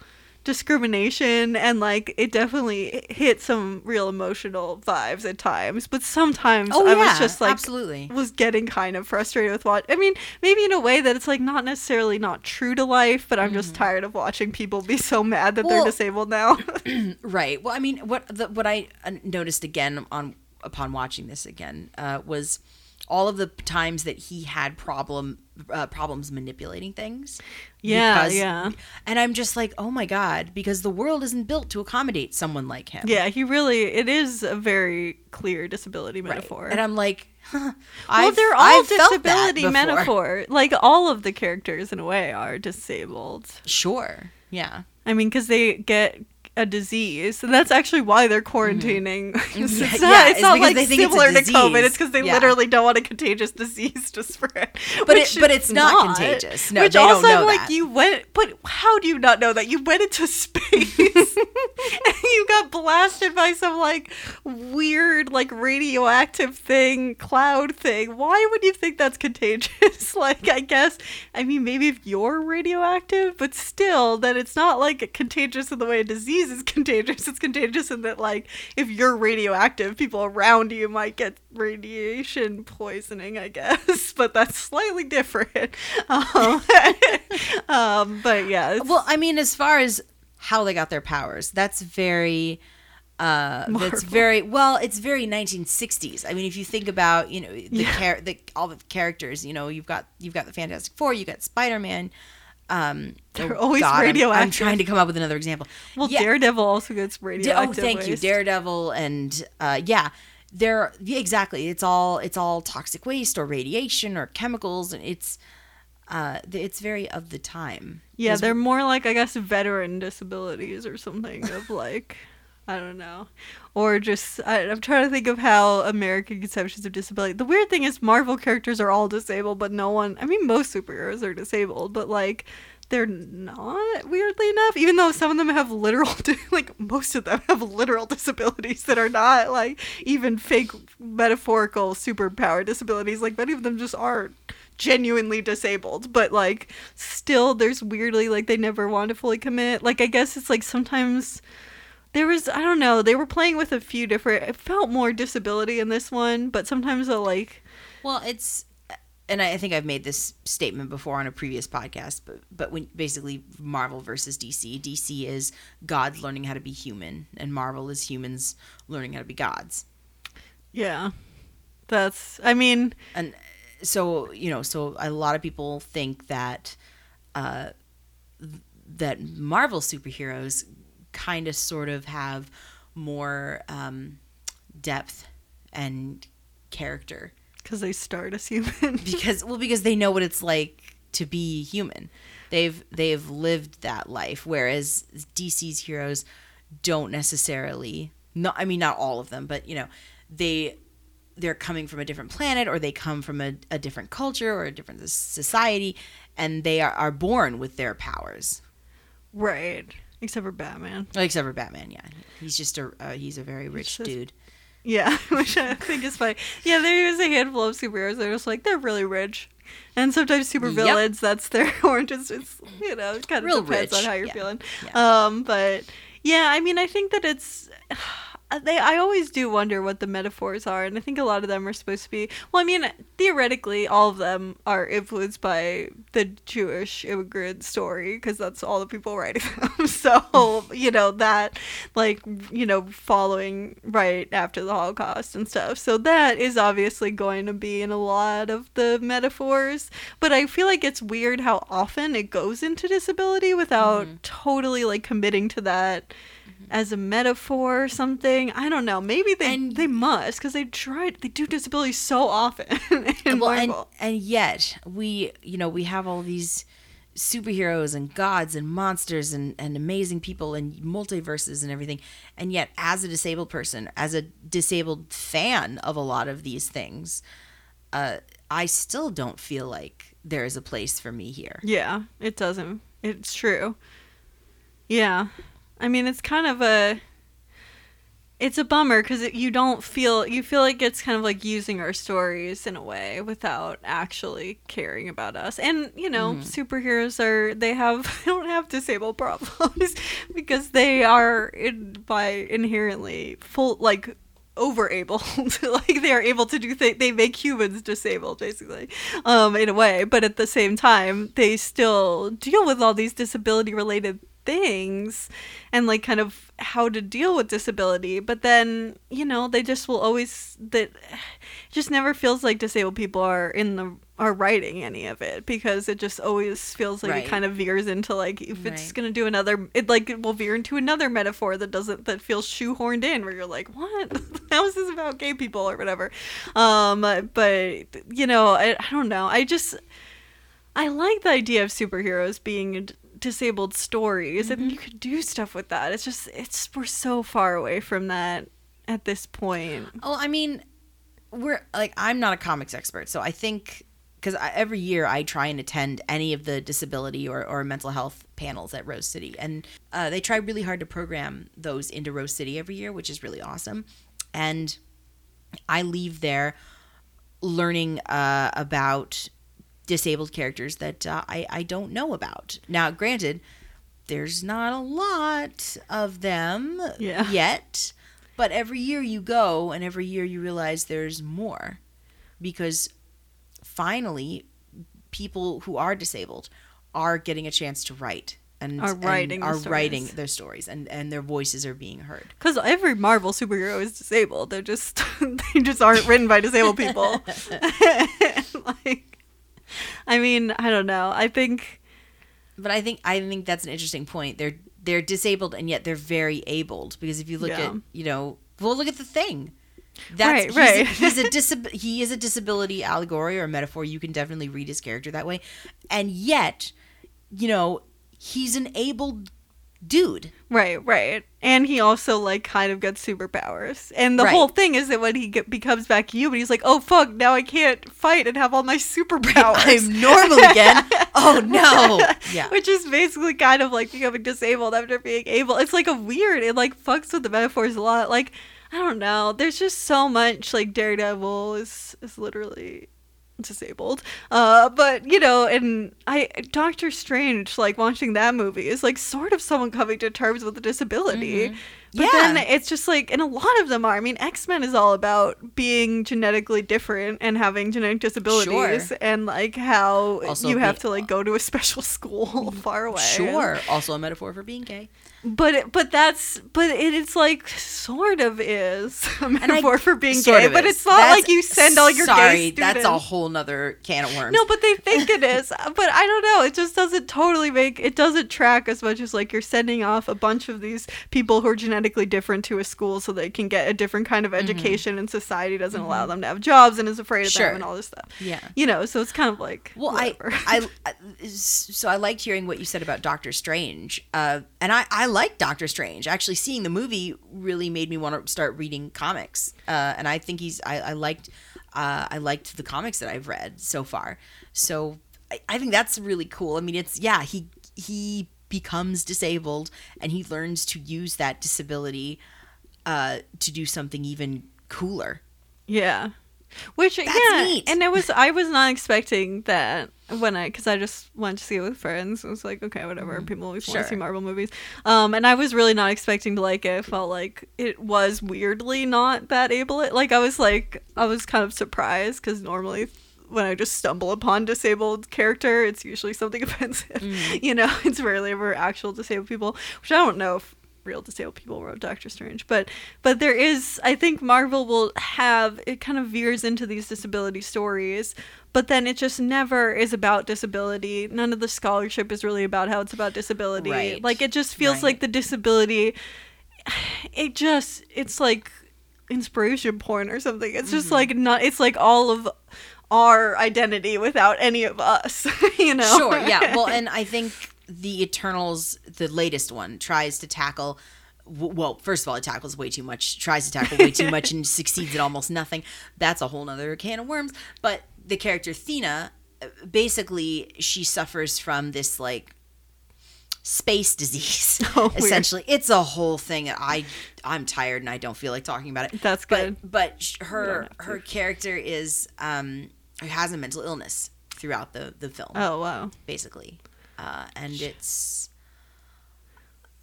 discrimination and like it definitely hit some real emotional vibes at times but sometimes Oh i yeah, was just like absolutely. was getting kind of frustrated with what I mean, maybe in a way that it's like not necessarily not true to life, but I'm just tired of watching people be so mad that Mm-hmm. Well- they're disabled now. Right. Well, I mean, what the, what I uh, noticed again on upon watching this again uh, was all of the times that he had problem uh, problems manipulating things. Yeah, Because- yeah. And I'm just like, oh my god, because the world isn't built to accommodate someone like him. yeah, he really it is a very clear disability Right. metaphor. And I'm like, huh, well, they're all I've disability metaphor. Like all of the characters in a way are disabled. Sure. Yeah. I mean, because they get a disease, and that's actually why they're mm-hmm. quarantining. it's Yeah, not, yeah, it's it's not like they think it's a similar to COVID. It's because they Yeah. literally don't want a contagious disease to spread. But it- but it's not contagious. No, they don't know like that. you went. But how do you not know that you went into space and you got blasted by some like weird like radioactive thing, cloud thing? Why would you think that's contagious? like I guess I mean maybe if you're radioactive, but still that it's not like contagious in the way a disease is contagious. It's contagious in that like if you're radioactive, people around you might get radiation poisoning, I guess. But that's slightly different. Um, um but yeah, Well, I mean, as far as how they got their powers, that's very. Uh, that's very well. It's very 1960s. I mean, if you think about you know the, Yeah. char- the all the characters, you know, you've got you've got the Fantastic Four, you got Spider Man. Um, They're oh always God, I'm- I'm, trying to come up with another example. well, Yeah. Daredevil also gets Da- radioactive. oh, thank you. Daredevil, and uh, yeah, they're yeah, exactly. It's all it's all toxic waste or radiation or chemicals, and it's uh, it's very of the time. Yeah, they're more like I guess veteran disabilities or something of like I don't know, or just I, I'm trying to think of how American conceptions of disability. The weird thing is Marvel characters are all disabled, but no one. I mean, most superheroes are disabled, but like they're not weirdly enough. Even though some of them have literal, like most of them have literal disabilities that are not like even fake metaphorical superpower disabilities. Like many of them just aren't genuinely disabled but like still there's weirdly like they never want to fully commit like i guess it's like sometimes there was i don't know they were playing with a few different it felt more disability in this one but sometimes they'll like Well, it's and I think I've made this statement before on a previous podcast, but but when basically Marvel versus DC, DC is gods learning how to be human, and Marvel is humans learning how to be gods. yeah that's i mean And so you know, so a lot of people think that uh, that Marvel superheroes kind of sort of have more um, depth and character because they start as human because well because they know what it's like to be human they've they've lived that life whereas dc's heroes don't necessarily not I mean not all of them, but you know, they they're coming from a different planet or they come from a, a different culture or a different society and they are, are born with their powers. Right. Except for Batman. Well, except for Batman, yeah. He's just a uh, he's a very rich just- dude. Yeah, which I think is funny. Yeah, there is a handful of superheroes that are just like they're really rich, and sometimes supervillains. That's their oranges. It's you know it kind of Real depends rich, on how you're yeah, feeling. yeah. Um, but yeah, I mean, I think that it's. They, I always do wonder what the metaphors are, and I think a lot of them are supposed to be. Well, I mean, theoretically, all of them are influenced by the Jewish immigrant story because that's all the people writing them. so, you know, that, like, you know, following right after the Holocaust and stuff. So, that is obviously going to be in a lot of the metaphors. But I feel like it's weird how often it goes into disability without mm-hmm. totally, like, committing to that as a metaphor or something. I don't know. Maybe they And- they must because they tried. They do disability so often in well, and, and yet we you know we have all these superheroes and gods and monsters and, and amazing people and multiverses and everything and yet as a disabled person as a disabled fan of a lot of these things uh, i still don't feel like there is a place for me here Yeah, it doesn't. It's true. Yeah, I mean it's kind of a. It's a bummer because you don't feel you feel like it's kind of like using our stories in a way without actually caring about us. And you know, mm-hmm. superheroes are they have they don't have disabled problems because they are in, by inherently full like over able like they are able to do th- they make humans disabled basically um in a way. But at the same time they still deal with all these disability related things and like kind of how to deal with disability. But then you know they just will always that just never feels like disabled people are in the are writing any of it because it just always feels like Right. it kind of veers into like if it's Right. gonna do another it like it will veer into another metaphor that doesn't that feels shoehorned in where you're like what? How is this about gay people? or whatever. Um but you know I, I don't know. I just i like the idea of superheroes being disabled stories and you could do stuff with that. It's just it's we're so far away from that at this point. Oh I mean, we're like I'm not a comics expert, so I think because every year I try and attend any of the disability or, or mental health panels at Rose City, and uh, they try really hard to program those into Rose City every year, which is really awesome. And I leave there learning uh, about disabled characters that uh, I, I don't know about. Now, granted, there's not a lot of them Yeah. yet, but every year you go and every year you realize there's more because finally people who are disabled are getting a chance to write and Are and writing the writing their stories and, and their voices are being heard. because every marvel superhero is disabled they're just they just aren't written by disabled people like i mean i don't know i think But I think I think that's an interesting point. They're they're disabled and yet they're very abled because if you look Yeah. at you know well look at the thing. That's Right, he's right. A, he's a disab- he is a disability allegory or metaphor. You can definitely read his character that way, and yet, you know, he's an able dude. right right and he also like kind of gets superpowers and the Right. whole thing is that when he get, becomes back human he's like oh fuck now i can't fight and have all my superpowers I'm normal again. oh no! Yeah, Which is basically kind of like becoming disabled after being able. It's like a weird. It like fucks with the metaphors a lot. Like I don't know. There's just so much. Like Daredevil is is literally disabled. Uh, but you know, and I Doctor Strange, like watching that movie is like sort of someone coming to terms with a disability. But Yeah. then it's just like, and a lot of them are. I mean, X Men is all about being genetically different and having genetic disabilities, Sure. and like how Also you have to like go to a special school far away. sure. Also a metaphor for being gay. But but that's but it, it's like sort of is a metaphor for being gay, but is. it's not That's- like you send all your sorry, gay students. that's a whole nother can of worms. No, but they think it is. But I don't know. It just doesn't totally make it doesn't track as much as like you're sending off a bunch of these people who are genetically different to a school so they can get a different kind of education and society doesn't allow Mm-hmm. them to have jobs and is afraid of Sure. them and all this stuff. Yeah. You know, so it's kind of like Well. I, I, I, so I liked hearing what you said about Doctor Strange, uh, and I, I like Doctor Strange. Actually, seeing the movie really made me want to start reading comics, uh, and I think he's, I, I liked, uh, I liked the comics that I've read so far. So I, I think that's really cool. I mean, it's yeah, he he becomes disabled and he learns to use that disability uh, to do something even cooler. Yeah. Which That's yeah, neat. and it was I was not expecting that when I because I just went to see it with friends. It was like okay, whatever. People always want Mm-hmm. To see Marvel movies, um, and I was really not expecting to like it. I felt like it was weirdly not that able. Like I was like I was kind of surprised because normally when I just stumble upon disabled character, it's usually something offensive. Mm. You know, it's rarely ever actual disabled people, which I don't know if real disabled people wrote Doctor Strange, but but there is I think Marvel will have it kind of veers into these disability stories, but then it just never is about disability. None of the scholarship is really about how it's about disability. Right. Like it just feels Right. like the disability it just it's like inspiration porn or something. It's Mm-hmm. just like not it's like all of our identity without any of us, you know. Sure, yeah. Well, and I think the Eternals, the latest one, tries to tackle. Well, first of all, it tackles way too much, tries to tackle way too much, and succeeds at almost nothing. That's a whole nother can of worms. But the character Thena, uh, basically, she suffers from this like space disease. Oh, weird. essentially, it's a whole thing. that I I'm tired and I don't feel like talking about it. That's good. but sh- her don't have to. her character is um has a mental illness throughout the the film Oh wow. basically, uh, and it's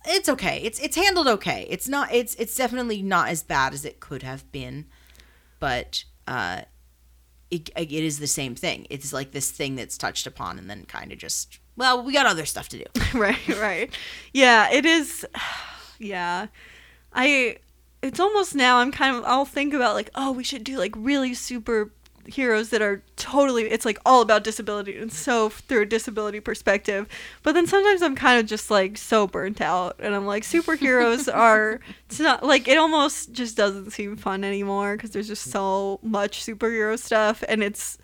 it's okay. It's it's handled okay. It's not. It's it's definitely not as bad as it could have been, but uh, it it is the same thing. It's like this thing that's touched upon and then kind of just well, we got other stuff to do. right right yeah it is yeah i it's almost now i'm kind of i'll think about like oh we should do like really super heroes that are totally it's like all about disability and so through a disability perspective but then sometimes i'm kind of just like so burnt out and i'm like superheroes are it's not like it almost just doesn't seem fun anymore because there's just so much superhero stuff and it's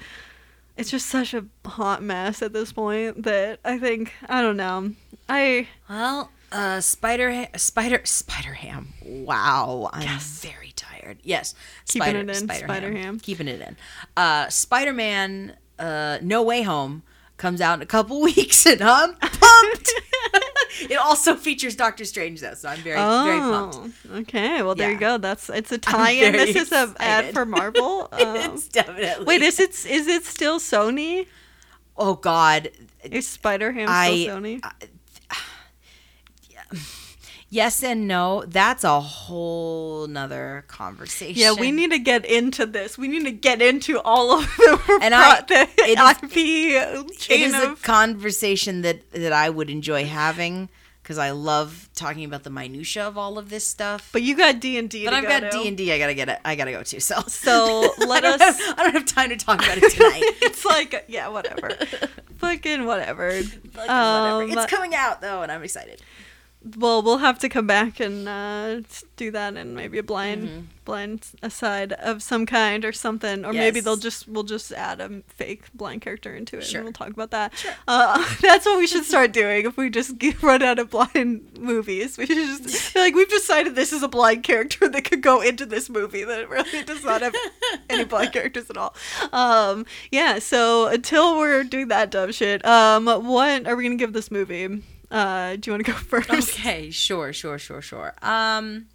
it's just such a hot mess at this point that I think I don't know. I Well, uh, Spider Ha- Spider Spider Ham. Wow, I'm Yes. very tired. Yes, Keeping Spider, it in, Spider, Spider Ham. Ham. Keeping it in. Uh, Spider Man. Uh, No Way Home comes out in a couple weeks, and I'm pumped. it also features Doctor Strange though, so I'm very very pumped. Oh, okay. Well, there you go. That's it's a tie-in. This is a ad for Marvel. Um, it's definitely. wait, is it is it still Sony? oh God. Is Spider Ham I- still Sony? Yes and no. That's a whole nother conversation. yeah, we need to get into this. We need to get into all of the And I- the it is- it is a conversation that that I would enjoy having because I love talking about the minutia of all of this stuff. but you got D and D. But I've got D and D. I gotta get it. I gotta go to. So So let us. Have, I don't have time to talk about it tonight. it's like yeah, whatever. Fucking whatever. Fucking whatever. Um, It's coming out though, and I'm excited. Well, we'll have to come back and uh, do that and maybe a blind Mm-hmm. blind aside of some kind or something, or maybe they'll just we'll just add a fake blind character into it Sure. and we'll talk about that. Uh, that's what we should start doing if we just get, run out of blind movies. We should just like we've decided this is a blind character that could go into this movie that really does not have any blind characters at all. Um, yeah. So until we're doing that dumb shit, um, what are we gonna give this movie? Uh, do you want to go first? Okay, sure, sure, sure, sure. Um,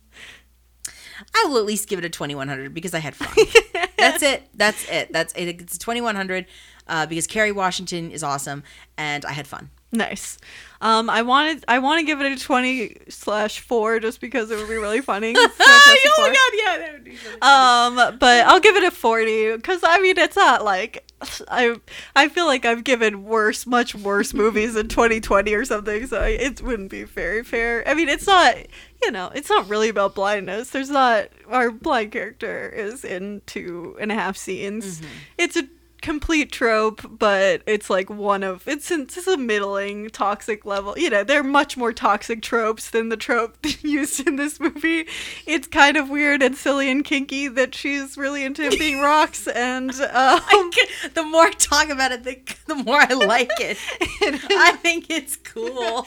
I will at least give it a 2100 because I had fun. That's it. That's it. That's it. It's a 2100 uh, because Kerry Washington is awesome and I had fun. Nice. Um, I wanted I want to give it a twenty slash four just because it would be really funny. It's Fantastic Four. yeah, that would be really fun. Um, but I'll give it a forty because I mean it's not like I I feel like I've given worse, much worse movies in 2020 or something, so it wouldn't be very fair. I mean, it's not you know it's not really about blindness. There's not our blind character is in two and a half scenes. It's a complete trope, but it's like one of it's it's a middling toxic level. You know, they're much more toxic tropes than the trope used in this movie. It's kind of weird and silly and kinky that she's really into him being rocks, and um, the more I talk about it, the, the more I like it. I think it's cool.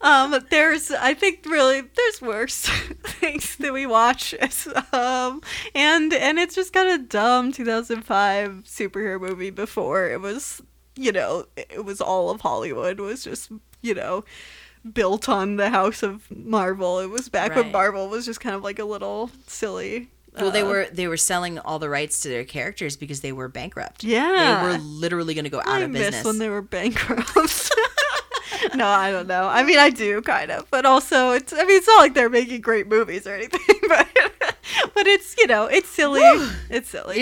um, there's I think really there's worse things that we watch, um, and and it's just kind of dumb 2005 superhero movie before it was you know it was all of Hollywood was just you know built on the house of Marvel. It was back when Marvel was just kind of like a little silly. Well, they uh, were they were selling all the rights to their characters because they were bankrupt. Yeah. they were literally going to go out I of miss business. when they were bankrupt. no, I don't know. I mean, I do kind of, but also it's. I mean, it's not like they're making great movies or anything, but but it's you know it's silly. it's silly.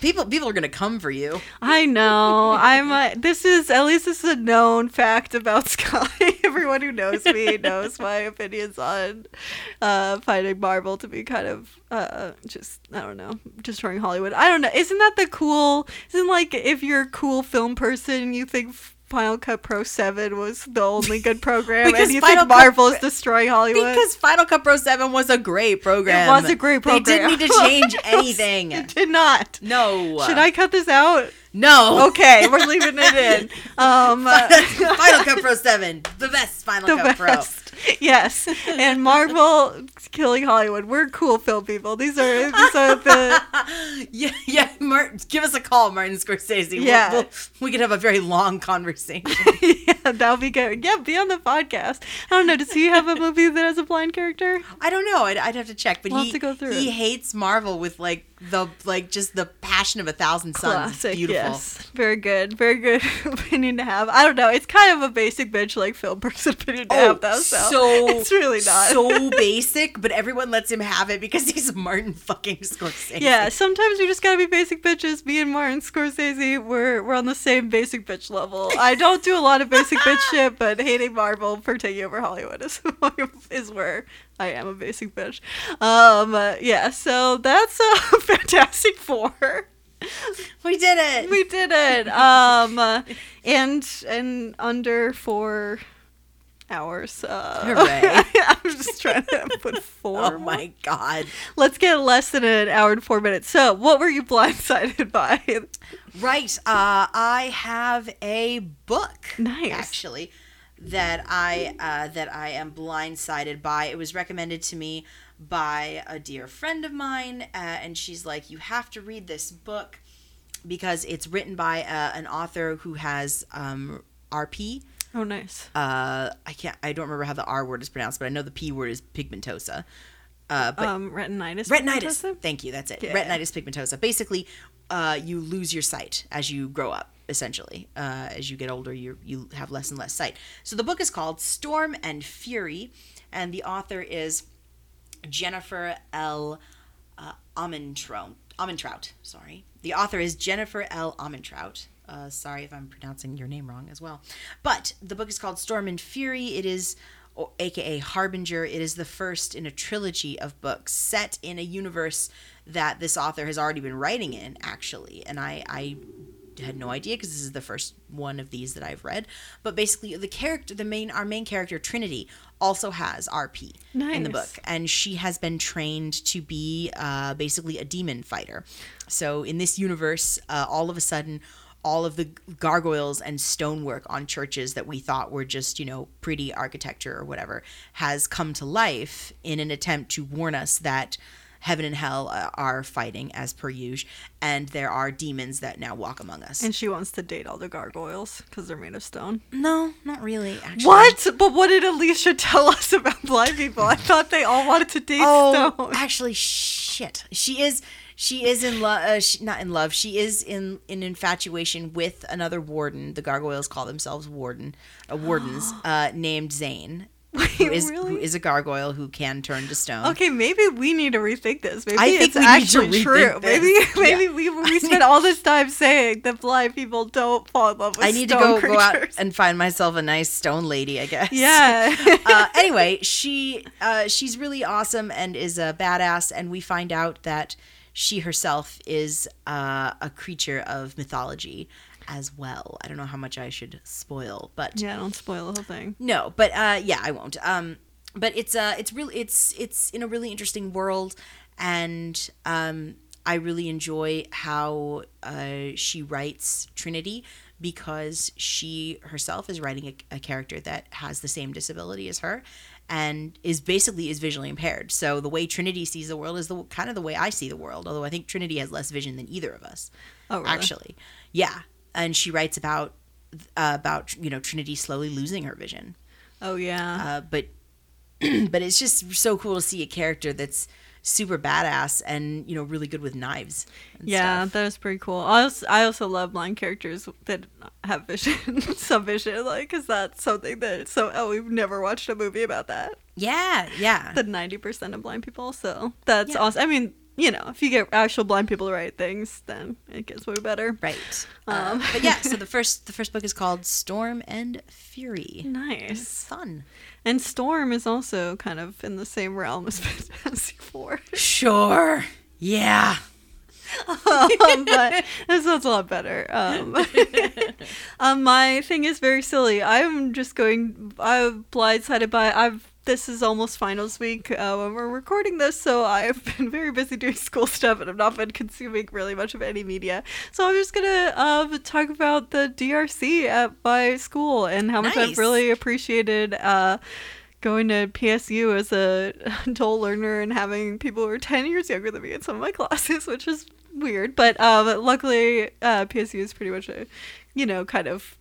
People people are to come for you. I know. I'm. Uh, this is at least this is a known fact about Sky. Everyone who knows me knows my opinions on uh, finding Marvel to be kind of uh, just I don't know, destroying Hollywood. I don't know. Isn't that the cool? Isn't like if you're a cool film person, you think. Final Cut Pro 7 was the only good program, Because and you Final think Cut Marvel is destroying Hollywood. Because Final Cut Pro 7 was a great program. It was a great program. They didn't need to change anything. it did not. No. Should I cut this out? No. Okay, we're leaving it in. Um, Final Cut Pro 7. The best Final the Cut Pro. Yes, and Marvel killing Hollywood. We're cool film people. These are these are the yeah, yeah. Martin, give us a call, Martin Scorsese. We'll- Yeah. we'll- we could have a very long conversation. yeah. That'll be good. Yeah, be on the podcast. I don't know. Does he have a movie that has a blind character? I don't know. I'd, I'd have to check, but We'll he have to go through he it. hates Marvel with like the like just the passion of a thousand suns. Classic. beautiful. Yes, very good. Very good opinion to have. I don't know. It's kind of a basic bitch like film person opinion to Oh, have though. So, so it's really not. so basic, but everyone lets him have it because he's Martin fucking Scorsese. Yeah, sometimes we just gotta be basic bitches. Me and Martin Scorsese, we're we're on the same basic bitch level. I don't do a lot of basic bitch shit, but hating Marvel for taking over Hollywood is is where I am a basic bitch. Um, uh, yeah. So that's a Fantastic Four. we did it. We did it. Um, uh, and and under four hours. Uh, Hooray. I'm just trying to put four. oh my god. Let's get less than an hour and four minutes. So, what were you blindsided by? Right. Uh, I have a book. Nice. Actually, that I uh, that I am blindsided by. It was recommended to me by a dear friend of mine, uh, and she's like, "You have to read this book because it's written by uh, an author who has um, RP." Oh, nice. Uh, I can't. I don't remember how the R word is pronounced, but I know the P word is pigmentosa. Uh, but um, retinitis. retinitis. pigmentosa? Thank you. That's it. Yeah. Retinitis pigmentosa. Basically, uh, you lose your sight as you grow up. Essentially, uh, as you get older, you you have less and less sight. So the book is called Storm and Fury, and the author is Jennifer L. Uh, Amentrout. Sorry, the author is Jennifer L. Amentrout. Uh, sorry if I'm pronouncing your name wrong as well. But the book is called Storm and Fury. It is, aka Harbinger. It is the first in a trilogy of books set in a universe that this author has already been writing in, actually. And I, I had no idea because this is the first one of these that I've read. But basically, the character, the main, our main character Trinity, also has RP in the book, and she has been trained to be uh, basically a demon fighter. So in this universe, uh, all of a sudden. All of the gargoyles and stonework on churches that we thought were just, you know, pretty architecture or whatever has come to life in an attempt to warn us that heaven and hell uh, are fighting as per usual, and there are demons that now walk among us. And she wants to date all the gargoyles because they're made of stone. no, not really. Actually, What? But what did Alicia tell us about blind people? I thought they all wanted to date Oh, stone. actually, shit. She is. She is in love. Uh, she, not in love. She is in in infatuation with another warden. The gargoyles call themselves warden, uh, wardens, uh, named Zane, who is who really? is a gargoyle who can turn to stone. Okay, maybe we need to rethink this. Maybe I think it's we need to actually rethink true. this. Maybe maybe we we spent all this time saying that blind people don't fall in love with I need to stone go go out creatures. and find myself a nice stone lady. I guess. yeah. uh, anyway, she uh, she's really awesome and is a badass, and we find out that she herself is uh, a creature of mythology as well. I don't know how much I should spoil, but Yeah, don't spoil the whole thing. no, but uh, yeah, I won't. Um, but it's uh, it's really it's it's in a really interesting world, and um, I really enjoy how uh, she writes Trinity because she herself is writing a, a character that has the same disability as her and is basically is visually impaired so the way trinity sees the world is the kind of the way i see the world although i think trinity has less vision than either of us Oh, really? actually yeah and she writes about uh, about you know trinity slowly losing her vision Oh yeah. uh, but but it's just so cool to see a character that's super badass and you know really good with knives and yeah, stuff. that was pretty cool. I also, I also love blind characters that have vision, some vision, like, because that's something that so oh we've never watched a movie about that. yeah yeah The ninety percent of blind people, so that's Yeah. awesome. I mean, you know, if you get actual blind people to write things, then it gets way better. right uh, Um. but yeah so the first the first book is called storm and fury Nice. fun And Storm is also kind of in the same realm as Fantasy Four. sure yeah um, but this sounds a lot better. Um, um, my thing is very silly. I'm just going. I'm blindsided by. I've. This is almost finals week uh, when we're recording this, so I've been very busy doing school stuff and I've not been consuming really much of any media. So I'm just gonna uh, talk about the DRC at my school and how much I've really appreciated. Uh, going to PSU as a adult learner and having people who are 10 years younger than me in some of my classes, which is weird. But um, luckily, uh, PSU is pretty much a, you know, kind of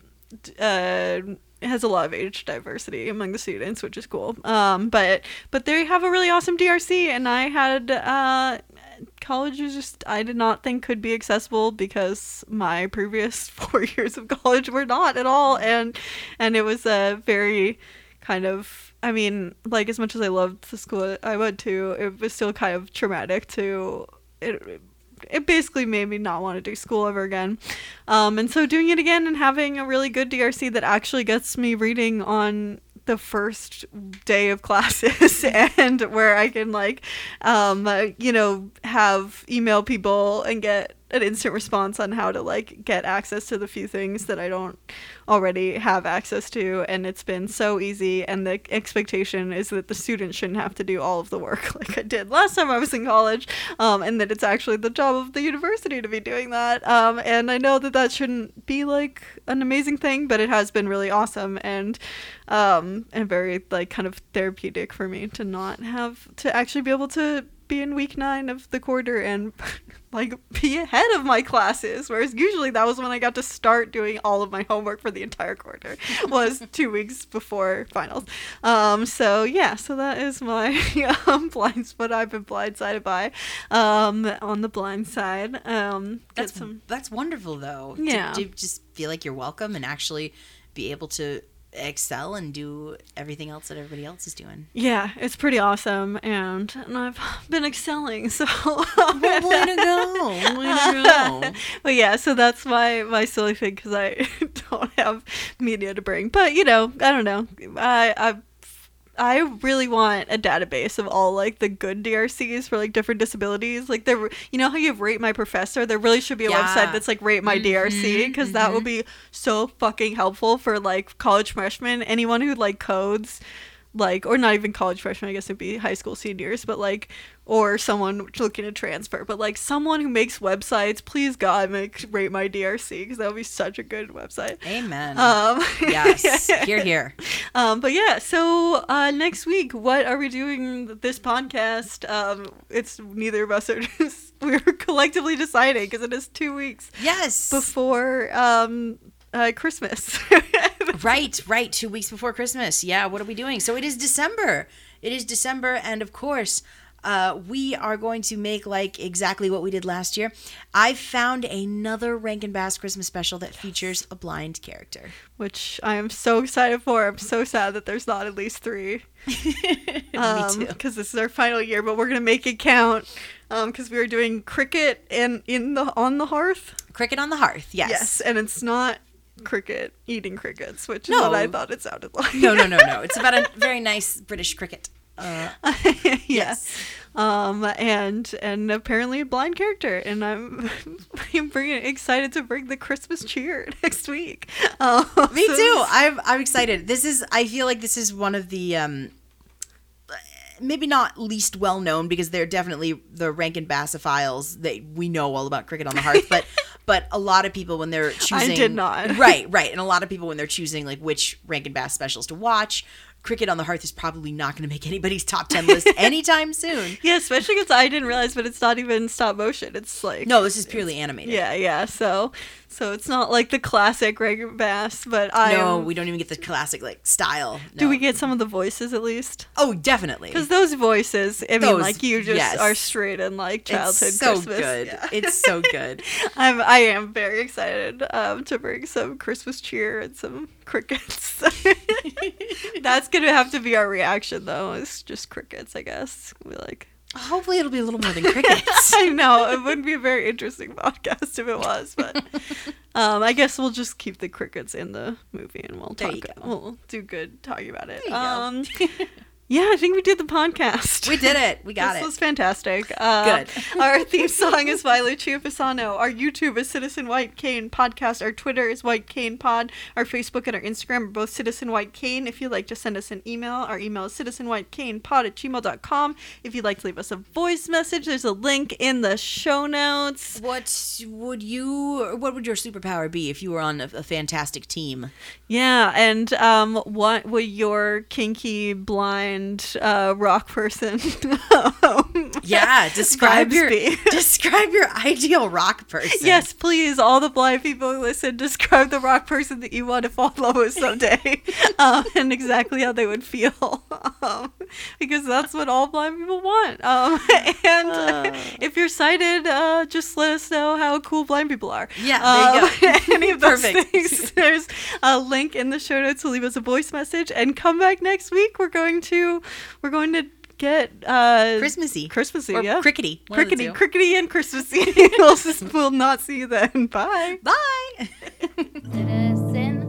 uh, has a lot of age diversity among the students, which is cool. Um, but but they have a really awesome DRC, and I had uh, college is just I did not think could be accessible because my previous four years of college were not at all, and and it was a very kind of I mean, like as much as I loved the school I went to, it was still kind of traumatic to it. It basically made me not want to do school ever again. Um, and so doing it again and having a really good DRC that actually gets me reading on the first day of classes and where I can like, um, uh, you know, have email people and get an instant response on how to like get access to the few things that I don't already have access to and it's been so easy and the expectation is that the student shouldn't have to do all of the work like I did last time I was in college um, and that it's actually the job of the university to be doing that um, and I know that that shouldn't be like an amazing thing but it has been really awesome and um, and very like kind of therapeutic for me to not have to actually be able to be in week nine of the quarter and like be ahead of my classes whereas usually that was when i got to start doing all of my homework for the entire quarter was two weeks before finals um so yeah so that is my um blind spot i've been blindsided by um on the blind side um that's some that's wonderful though to- Yeah. to, just feel like you're welcome and actually be able to excel and do everything else that everybody else is doing yeah it's pretty awesome and, and i've been excelling so way to go way to go but yeah, so that's my my silly thing because I don't have media to bring. But you know, I don't know. I I I really want a database of all like the good DRCs for like different disabilities. Like there, you know how you have Rate My Professor. There really should be a Yeah. website that's like Rate My DRC because mm-hmm, that would mm-hmm. be so fucking helpful for like college freshmen, anyone who like codes. Like, or not even college freshmen, I guess it'd be high school seniors, but like, or someone looking to transfer, but like someone who makes websites, please God, make rate my DRC because that would be such a good website. amen Um, yes here here um, but yeah, so uh, next week, what are we doing this podcast? Um, it's neither of us are just, we're collectively deciding because it is two weeks yes before um, uh, Christmas. Right, right. Two weeks before Christmas. Yeah, what are we doing? So it is December. It is December, and of course, uh, we are going to make like exactly what we did last year. I found another Rankin Bass Christmas special that features a blind character. which I am so excited for. I'm so sad that there's not at least three. Me too. Because this is our final year, but we're gonna make it count. Because we are doing cricket and in the on the hearth. Cricket on the Hearth. Yes. Yes, and it's not cricket eating crickets, which is No. what I thought it sounded like. No, no, no, no. It's about a very nice British cricket. Uh, yeah. Yes. um, and and apparently a blind character. And I'm I'm bringing excited to bring the Christmas cheer next week. Um, Me so too. I'm I'm excited. This is I feel like this is one of the um maybe not least well known because they're definitely the Rankin Bassophiles that we know all about Cricket on the Hearth, but but a lot of people when they're choosing did not. Right, right. And a lot of people when they're choosing like which Rankin Bass specials to watch, Cricket on the Hearth is probably not going to make anybody's top 10 list anytime soon. Yeah, especially because I didn't realize, but it's not even stop motion. It's like No, this is purely animated. Yeah, yeah. So, so it's not like the classic Rankin Bass, but I No, we don't even get the classic like style. do we get some of the voices at least? Oh, definitely. Because those voices, I mean, Those- like you just yes. are straight in like childhood it's so Christmas. good. Yeah. It's so good. I'm I am very excited um, to bring some Christmas cheer and some crickets. That's gonna have to be our reaction though. It's just crickets, I guess. We like. Hopefully, it'll be a little more than crickets. I know it wouldn't be a very interesting podcast if it was, but um, I guess we'll just keep the crickets in the movie and we'll There talk. We'll do good talking about it. There you go. um, yeah, I think we did the podcast. we did it. We got this it. This was fantastic. Uh, Good. our theme song is by Lucia Pisano. Our YouTube is Citizen White Cane Podcast. Our Twitter is White Cane Pod. Our Facebook and our Instagram are both Citizen White Cane. If you'd like to send us an email, our email is citizenwhitecanepod at gmail.com. If you'd like to leave us a voice message, there's a link in the show notes. What would you? What would your superpower be if you were on a, a fantastic team? Yeah, and um, what would your kinky blind uh, rock person? Yeah, describe your be? describe your ideal rock person. Yes, please, all the blind people who listen, describe the rock person that you want to fall in love with someday, um, and exactly how they would feel, um, because that's what all blind people want. Um, and Uh. if you're sighted, uh, just let us know how cool blind people are. Yeah, Um, any of those Perfect. things. There's a link in the show notes to leave us a voice message, and come back next week. We're going to we're going to get uh, Christmassy. Christmassy, Or yeah, crickety. one crickety, crickety, and Christmassy. we'll, we'll not see you then. Bye. Bye. Citizen